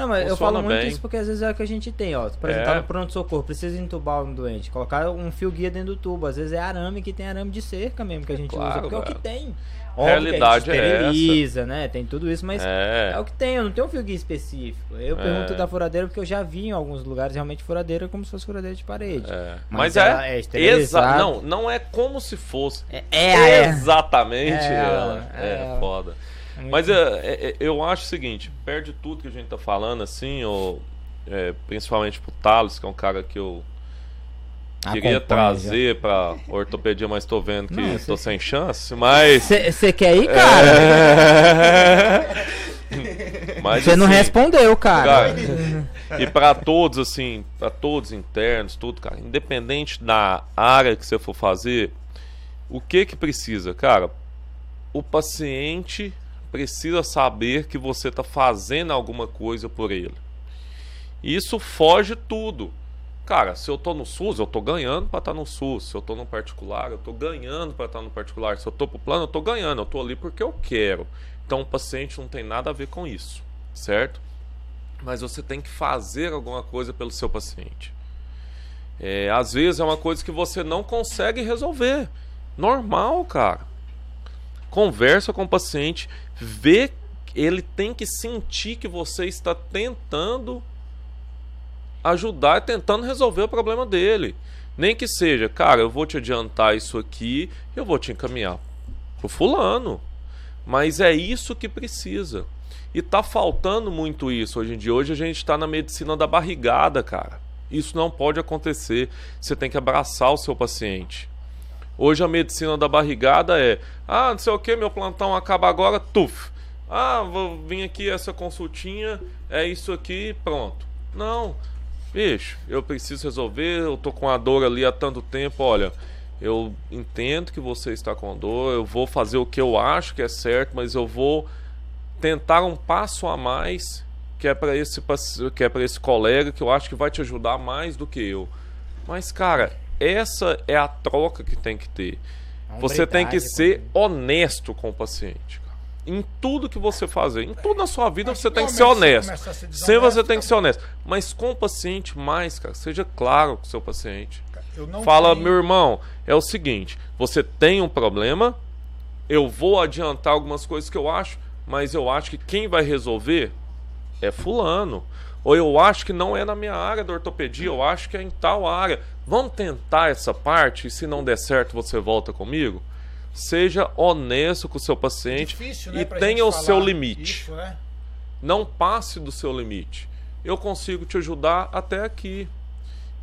Não, mas eu falo muito bem. isso porque às vezes é o que a gente tem, ó. Por exemplo, É. tá no pronto-socorro, precisa entubar um doente. Colocar um fio guia dentro do tubo. Às vezes é arame que tem arame de cerca mesmo que a gente usa. Claro, Porque é o que velho. tem. Realidade a gente é esteriliza, né? Tem tudo isso, mas é. é. o que tem. Eu não tenho um fio guia específico. Eu É. pergunto da furadeira porque eu já vi em alguns lugares realmente furadeira como se fosse furadeira de parede. é. Mas Mas, é, é exa não, não é como se fosse É, é, é. exatamente É ela. É, é foda. É Mas é, é, é, eu acho o seguinte, perde tudo que a gente tá falando, assim, ou, é, principalmente pro Thales, que é um cara que eu queria Acompanha trazer pra ortopedia, mas tô vendo que Não, tô sem chance, mas... Você quer ir, cara? É. Mas, Você não assim, respondeu, cara. Cara, e pra todos, assim, pra todos internos, tudo, cara, independente da área que você for fazer, o que que precisa, cara? O paciente precisa saber que você tá fazendo alguma coisa por ele. Isso foge tudo. Cara, se eu tô no SUS, eu tô ganhando pra estar no SUS. Se eu tô no particular, eu tô ganhando pra estar no particular. Se eu tô pro plano, eu tô ganhando. Eu tô ali porque eu quero. Então o paciente não tem nada a ver com isso, certo? Mas você tem que fazer alguma coisa pelo seu paciente. É, às vezes é uma coisa que você não consegue resolver. Normal, cara. Conversa com o paciente, vê, ele tem que sentir que você está tentando ajudar tentando resolver o problema dele. Nem que seja, cara, eu vou te adiantar isso aqui, eu vou te encaminhar pro fulano. Mas é isso que precisa. E tá faltando muito isso hoje em dia. Hoje a gente está na medicina da barrigada, cara. Isso não pode acontecer. Você tem que abraçar o seu paciente. Hoje a medicina da barrigada é: ah, não sei o que, meu plantão acaba agora, tuf. Ah, vou vir aqui essa consultinha, é isso aqui, pronto. Não, bicho, eu preciso resolver, eu tô com a dor ali há tanto tempo, olha. Eu entendo que você está com dor, eu vou fazer o que eu acho que é certo, mas eu vou tentar um passo a mais que é para esse que é para esse colega que eu acho que vai te ajudar mais do que eu. Mas cara, essa é a troca que tem que ter. Você tem que ser honesto com o paciente. cara. Em tudo que você fazer, em tudo na sua vida você tem que ser é que honesto. Sempre desonesto, você tem que cara? ser honesto. Mas com o paciente mais, cara, seja claro com o seu paciente. Fala, tenho- meu irmão, é o seguinte: você tem um problema, eu vou adiantar algumas coisas que eu acho, mas eu acho que quem vai resolver é fulano. Ou eu acho que não é na minha área da ortopedia, eu acho que é em tal área. Vamos tentar essa parte e se não der certo você volta comigo? Seja honesto com o seu paciente Difícil, né, e tenha o seu limite. Isso, né? Não passe do seu limite. Eu consigo te ajudar até aqui.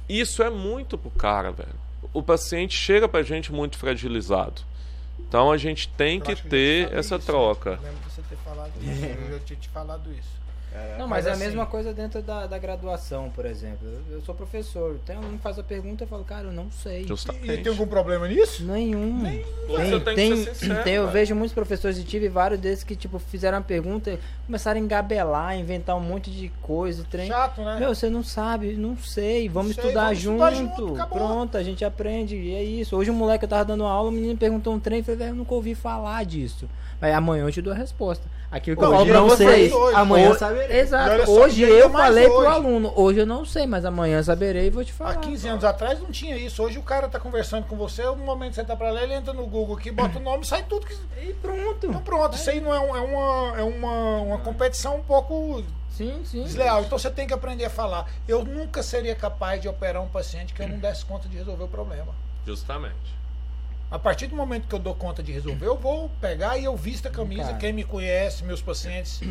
Isso é muito pro cara, velho. O paciente chega pra gente muito fragilizado. Então a gente tem que ter essa isso, troca. Eu lembro de você ter falado isso. Eu tinha te falado isso. Não, mas, Mas é a assim- mesma coisa dentro da, da graduação, por exemplo. Eu, eu sou professor, tem um que faz a pergunta eu falo, cara, eu não sei. Justamente. E tem algum problema nisso? Nenhum. Você tem que tem, ser sincero, tem- eu vejo muitos professores e tive vários desses que tipo fizeram uma pergunta, começaram a engabelar, inventar um monte de coisa, trem. Chato, né? Meu, você não sabe, não sei, vamos Sei, estudar vamos junto. estudar junto, acabou. Pronto, a gente aprende, e é isso. Hoje um moleque eu tava dando aula, o menino perguntou um trem, eu falei, velho, eu nunca ouvi falar disso. Aí amanhã eu te dou a resposta. Aquilo que eu falo pra vocês. sei, hoje. amanhã Hoje- saberei. Exato. só, Hoje eu falei pro hoje. aluno, hoje eu não sei, mas amanhã saberei e vou te falar. Há 15 anos atrás não tinha isso. Hoje o cara tá conversando com você, no momento que você tá pra lá, ele entra no Google aqui, bota o nome, sai tudo que. E pronto. Então pronto, isso aí não é, um- é uma, é uma, uma competição um pouco Sim, sim. desleal. Então você tem que aprender a falar. Eu nunca seria capaz de operar um paciente que eu não desse conta de resolver o problema. Justamente. A partir do momento que eu dou conta de resolver, eu vou pegar e eu visto a camisa. Cara. Quem me conhece, meus pacientes,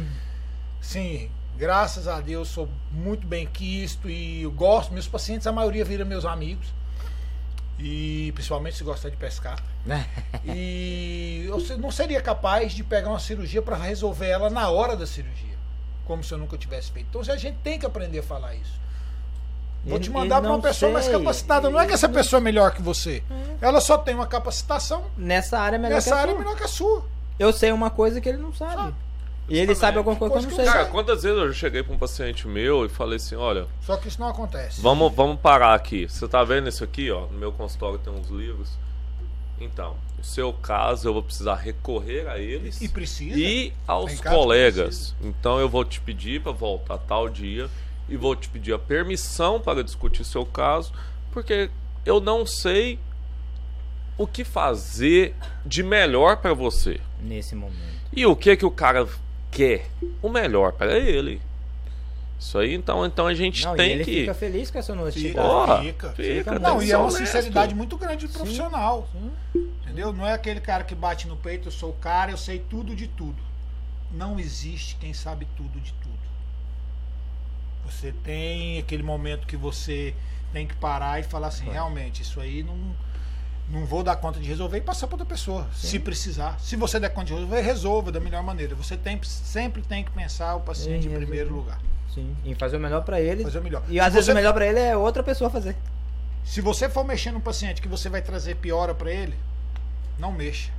sim, graças a Deus sou muito bem quisto e eu gosto. Meus pacientes, a maioria vira meus amigos. E principalmente se gostar de pescar. E eu não seria capaz de pegar uma cirurgia para resolver ela na hora da cirurgia. Como se eu nunca tivesse feito. Então a gente tem que aprender a falar isso. Vou Ele- te mandar para uma pessoa mais sei. capacitada. Não é que essa pessoa é melhor que você. Ela só tem uma capacitação Nessa área é melhor que nessa a área é sua. melhor que a sua. Eu sei uma coisa que ele não sabe. Sabe. E ele sabe alguma coisa que eu não sei. que Cara, quantas vezes eu já cheguei pra um paciente meu e falei assim, olha, Só que isso não acontece. vamos, vamos parar aqui. Você tá vendo isso aqui, ó? No meu consultório tem uns livros. Então, no seu caso, eu vou precisar recorrer a eles E precisa. e aos que colegas. Então eu vou te pedir para voltar tal dia e vou te pedir a permissão para discutir seu caso, porque eu não sei o que fazer de melhor para você. Nesse momento. E o que que o cara quer? O melhor para ele. Isso aí, então, então a gente Não, e tem ele que fica feliz com essa Fica, honestidade. Porra, fica. fica, tem Não, e é uma sinceridade muito grande de profissional. Sim. Entendeu? Não é aquele cara que bate no peito, eu sou o cara, eu sei tudo de tudo. Não existe quem sabe tudo de tudo. Você tem aquele momento que você tem que parar e falar assim, realmente, isso aí não, não vou dar conta de resolver e passar para outra pessoa, se precisar. Se você der conta de resolver, resolva da melhor maneira. Você tem, sempre tem que pensar o paciente Sim, em primeiro lugar. Sim. E fazer o melhor pra ele. Fazer o melhor. E às Se vezes você- o melhor pra ele é outra pessoa fazer. Se você for mexer no paciente que você vai trazer piora para ele, não mexa.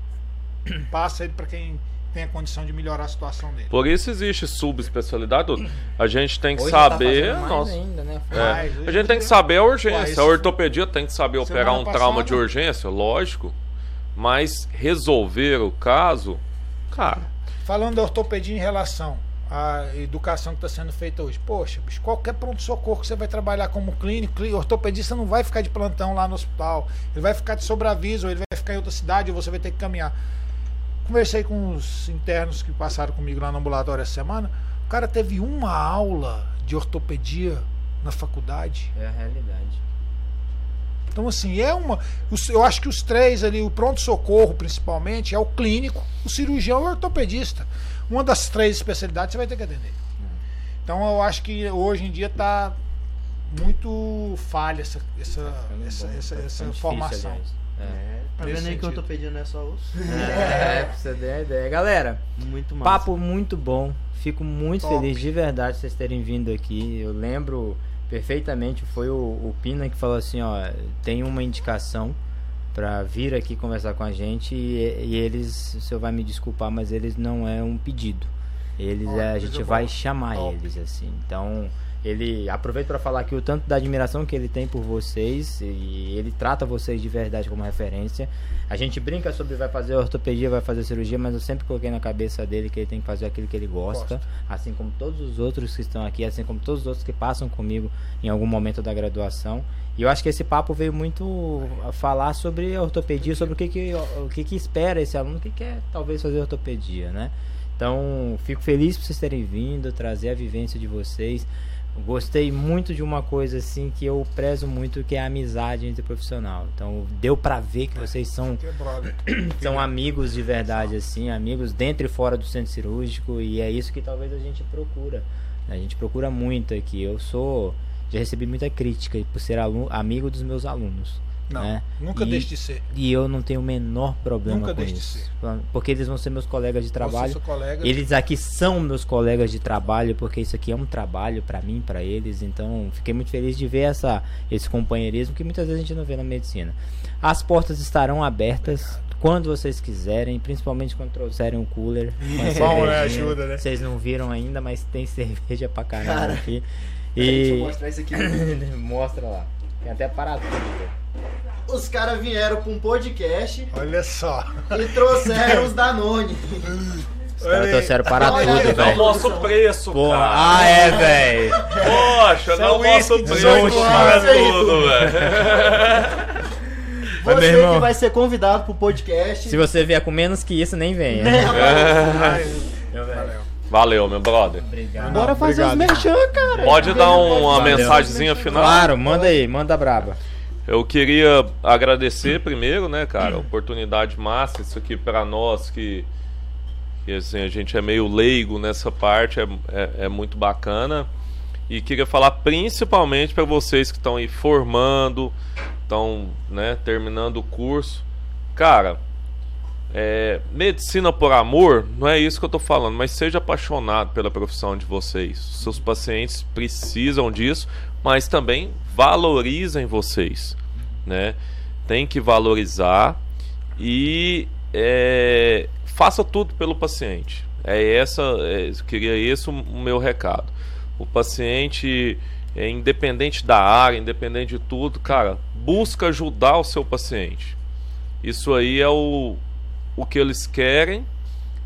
Passa ele para quem tem a condição de melhorar a situação dele. Por isso existe subespecialidade. A gente tem que Hoje tá saber. mais nossa, ainda, né? É, Mas, a gente tem que saber a urgência. A ortopedia tem que saber Semana operar um trauma de passada- urgência, lógico. Mas resolver o caso, cara, Falando da ortopedia em relação à educação que está sendo feita hoje. Poxa, bicho, qualquer pronto-socorro que você vai trabalhar como clínico, clí- ortopedista não vai ficar de plantão lá no hospital. Ele vai ficar de sobreaviso, ou ele vai ficar em outra cidade, ou você vai ter que caminhar. Conversei com os internos que passaram comigo lá no ambulatório essa semana. O cara teve uma aula de ortopedia na faculdade. É a realidade. Então, assim, é uma. Eu acho que os três ali, o pronto-socorro principalmente, é o clínico, o cirurgião e o ortopedista. Uma das três especialidades você vai ter que atender. Então, eu acho que hoje em dia está muito falha essa, essa, Ficando essa, bom, essa, tá essa difícil, formação. aliás. É. Tá Nesse vendo aí que eu tô sentido. pedindo é só osso? É, pra você ter uma ideia. Galera, Muito massa. papo muito bom. Fico muito Top. feliz de verdade vocês terem vindo aqui. Eu lembro perfeitamente, foi o, o Pina que falou assim, ó, tem uma indicação pra vir aqui conversar com a gente e, e eles, o senhor vai me desculpar, mas eles não é um pedido. Eles Olha, é, a gente vai chamar Top. eles assim. Então, ele aproveita para falar aqui o tanto da admiração que ele tem por vocês e ele trata vocês de verdade como referência. A gente brinca sobre vai fazer ortopedia, vai fazer cirurgia, mas eu sempre coloquei na cabeça dele que ele tem que fazer aquilo que ele gosta, Gosta. assim como todos os outros que estão aqui, assim como todos os outros que passam comigo em algum momento da graduação. E eu acho que esse papo veio muito a falar sobre ortopedia, sobre o que que, o que, que espera esse aluno que quer talvez fazer ortopedia, né? Então, fico feliz por vocês terem vindo, trazer a vivência de vocês. Gostei muito de uma coisa assim que eu prezo muito, que é a amizade entre profissional. Então, deu pra ver que vocês são é são amigos de verdade, assim, amigos dentro e fora do centro cirúrgico, e é isso que talvez a gente procura. A gente procura muito aqui. Eu sou. Já recebi muita crítica por ser alu- amigo dos meus alunos. Não, né? nunca e, deixe de ser. E eu não tenho o menor problema Nunca com deixe de isso. ser. Porque eles vão ser meus colegas de trabalho. colega, Eles aqui são meus colegas de trabalho, porque isso aqui é um trabalho pra mim, pra eles. Então, fiquei muito feliz de ver essa, esse companheirismo que muitas vezes a gente não vê na medicina. As portas estarão abertas quando vocês quiserem, principalmente quando trouxerem um cooler. Bom, né? Ajuda, né? Vocês não viram ainda, mas tem cerveja pra caramba Cara. aqui. Deixa eu E mostrar isso aqui. mostra lá. Tem até parado Os caras vieram pra um podcast Olha só. e trouxeram os Danone. Os caras trouxeram para Olha tudo, Não velho. mostra o preço, Porra. cara. Ah, é, velho. Poxa, é não mostra o whisky preço, 18 cara, anos aí, tudo, velho. Mas, Você meu irmão- que vai ser convidado pro podcast. Se você vier com menos que isso, nem venha. Ai, Valeu, meu brother. Obrigado. Bora fazer os Obrigado. merchan, cara. Pode dar um- uma mensagenzinha final? Claro, manda aí, manda braba. Eu queria agradecer primeiro, né, cara? Oportunidade massa, isso aqui pra nós que, que assim, a gente é meio leigo nessa parte, é, é, é muito bacana. E queria falar principalmente para vocês que estão aí formando, estão né, terminando o curso. Cara, é, medicina por amor, não é isso que eu tô falando, mas seja apaixonado pela profissão de vocês. Seus pacientes precisam disso, mas também valorizem vocês, né? Tem que valorizar e é, faça tudo pelo paciente. É essa, é, queria esse o meu recado. O paciente, é, independente da área, independente de tudo, cara, busca ajudar o seu paciente. Isso aí é o, o que eles querem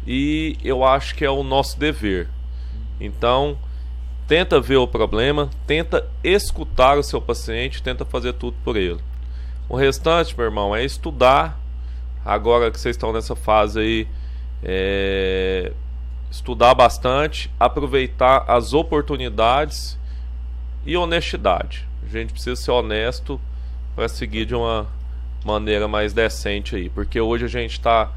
e eu acho que é o nosso dever. Então, tenta ver o problema, tenta escutar o seu paciente, tenta fazer tudo por ele. O restante, meu irmão, é estudar. Agora que vocês estão nessa fase aí, é, estudar bastante, aproveitar as oportunidades e honestidade. A gente precisa ser honesto para seguir de uma maneira mais decente aí, porque hoje a gente está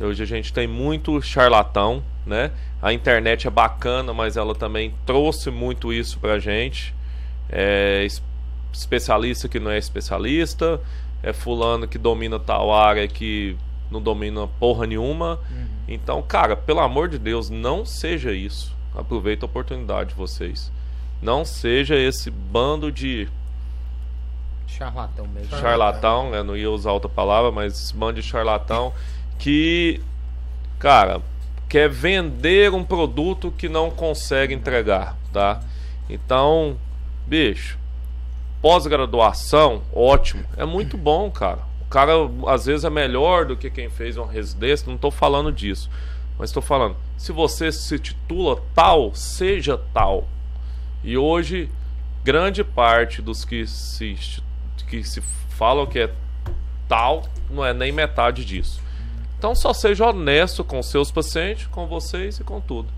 Hoje a gente tem muito charlatão, né? A internet é bacana, mas ela também trouxe muito isso pra gente. É es- especialista que não é especialista, é fulano que domina tal área que não domina porra nenhuma. Então, cara, pelo amor de Deus, não seja isso. Aproveita a oportunidade de vocês. Não seja esse bando de Charlatão mesmo. charlatão, né? Não ia usar outra palavra, mas esse bando de charlatão que, cara, quer vender um produto que não consegue entregar, tá? Então, bicho, pós-graduação, ótimo, é muito bom, cara. O cara às vezes é melhor do que quem fez uma residência, não tô falando disso. Mas estou falando, se você se titula tal, seja tal. E hoje, grande parte dos que se, que se falam que é tal, não é nem metade disso. Então só seja honesto com seus pacientes, com vocês e com tudo.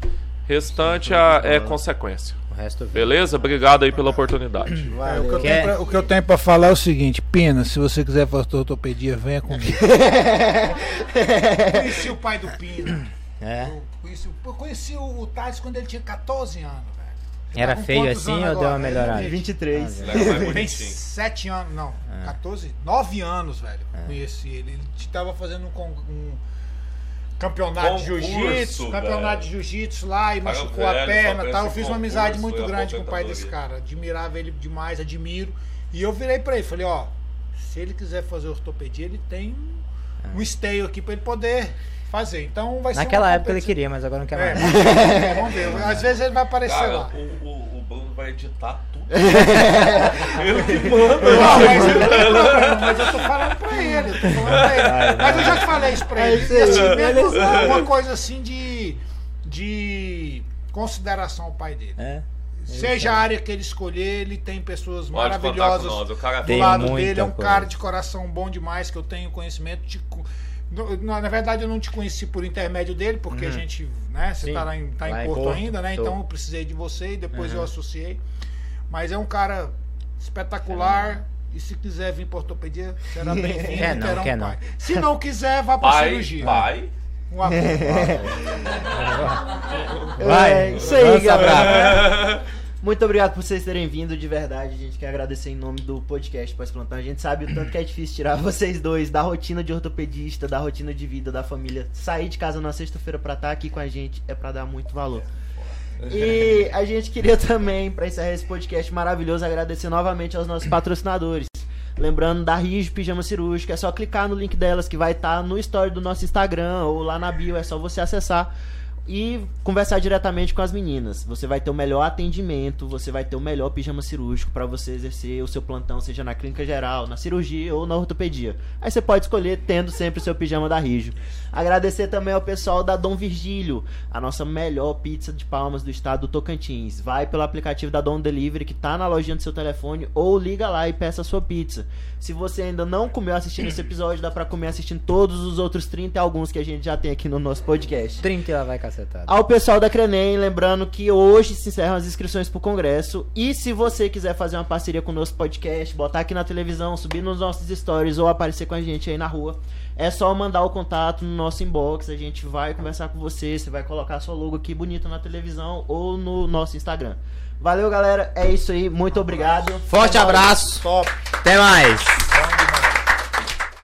Restante é, é consequência. O resto vem. Beleza? Obrigado aí pela oportunidade. É, o, que eu Quer- tenho pra, o que eu tenho pra falar é o seguinte, Pina, se você quiser fazer ortopedia, venha comigo. conheci o pai do Pina. É. Eu conheci, eu conheci o, o Tais quando ele tinha 14 anos, Era tá feio assim ou deu uma melhorada? Ele- 23. Tem 7 anos, não, 14, 9 anos, velho. Conheci ele. Ele estava fazendo um, um campeonato de Concurso, jiu-jitsu, campeonato velho. de jiu-jitsu lá e machucou a velho, só perna e tal. Eu fiz uma amizade muito grande com o pai desse cara. Admirava ele demais, admiro. E eu virei pra ele, falei, ó, se ele quiser fazer ortopedia, ele tem um, esteio aqui pra ele poder fazer. Então vai ser Naquela época ele queria, mas agora não quer É, mais. é, vamos ver. Às vezes ele vai aparecer Cara, lá. o, o, o Bruno vai editar tudo. Não, mas, eu, mas eu tô falando pra ele, eu tô falando pra ele. Mas eu já te falei isso pra É ele. isso assim, mesmo uma coisa assim de, de consideração ao pai dele. É. Seja a área que ele escolher, ele tem pessoas Pode maravilhosas nós. O cara do Tem lado dele. É um coisa. cara de coração bom demais, que eu tenho conhecimento. No- na, na verdade, eu não te conheci por intermédio dele, porque a gente, né, você Sim. tá lá em, tá Lá em em Porto, Porto, ainda, né? tô. Então eu precisei de você e depois eu associei. Mas é um cara espetacular. E se quiser vir para ortopedia, será bem-vindo. Quer não, terá um quer não. pai. Se não quiser, vá para cirurgia. pai. Um abraço. Vai, É, isso aí, brava. Muito obrigado por vocês terem vindo, de verdade. A gente quer agradecer em nome do podcast Pós-Plantão. A gente sabe o tanto que é difícil tirar vocês dois da rotina de ortopedista, da rotina de vida da família. Sair de casa na sexta-feira pra estar aqui com a gente é pra dar muito valor. E a gente queria também, pra encerrar esse podcast maravilhoso, agradecer novamente aos nossos patrocinadores. Lembrando da Rio Pijama Cirúrgico, é só clicar no link delas que vai estar no story do nosso Instagram ou lá na bio, é só você acessar e conversar diretamente com as meninas. Você vai ter o melhor atendimento, você vai ter o melhor pijama cirúrgico para você exercer o seu plantão, seja na clínica geral, na cirurgia ou na ortopedia. Aí você pode escolher tendo sempre o seu pijama da Rijo. Agradecer também ao pessoal da Dom Virgílio, a nossa melhor pizza de palmas do estado do Tocantins. Vai pelo aplicativo da Dom Delivery que tá na lojinha do seu telefone ou liga lá e peça a sua pizza. Se você ainda não comeu assistindo esse episódio, dá para comer assistindo todos os outros 30 e alguns que a gente já tem aqui no nosso podcast. 30 ela vai cacetada. Ao pessoal da Crenem, lembrando que hoje se encerram as inscrições pro congresso. E se você quiser fazer uma parceria com o nosso podcast, botar aqui na televisão, subir nos nossos stories ou aparecer com a gente aí na rua, é só mandar o contato no nosso inbox. A gente vai conversar com você. Você vai colocar sua logo aqui bonita na televisão ou no nosso Instagram. Valeu, galera. É isso aí. Muito obrigado. Forte abraço. Top. Até mais.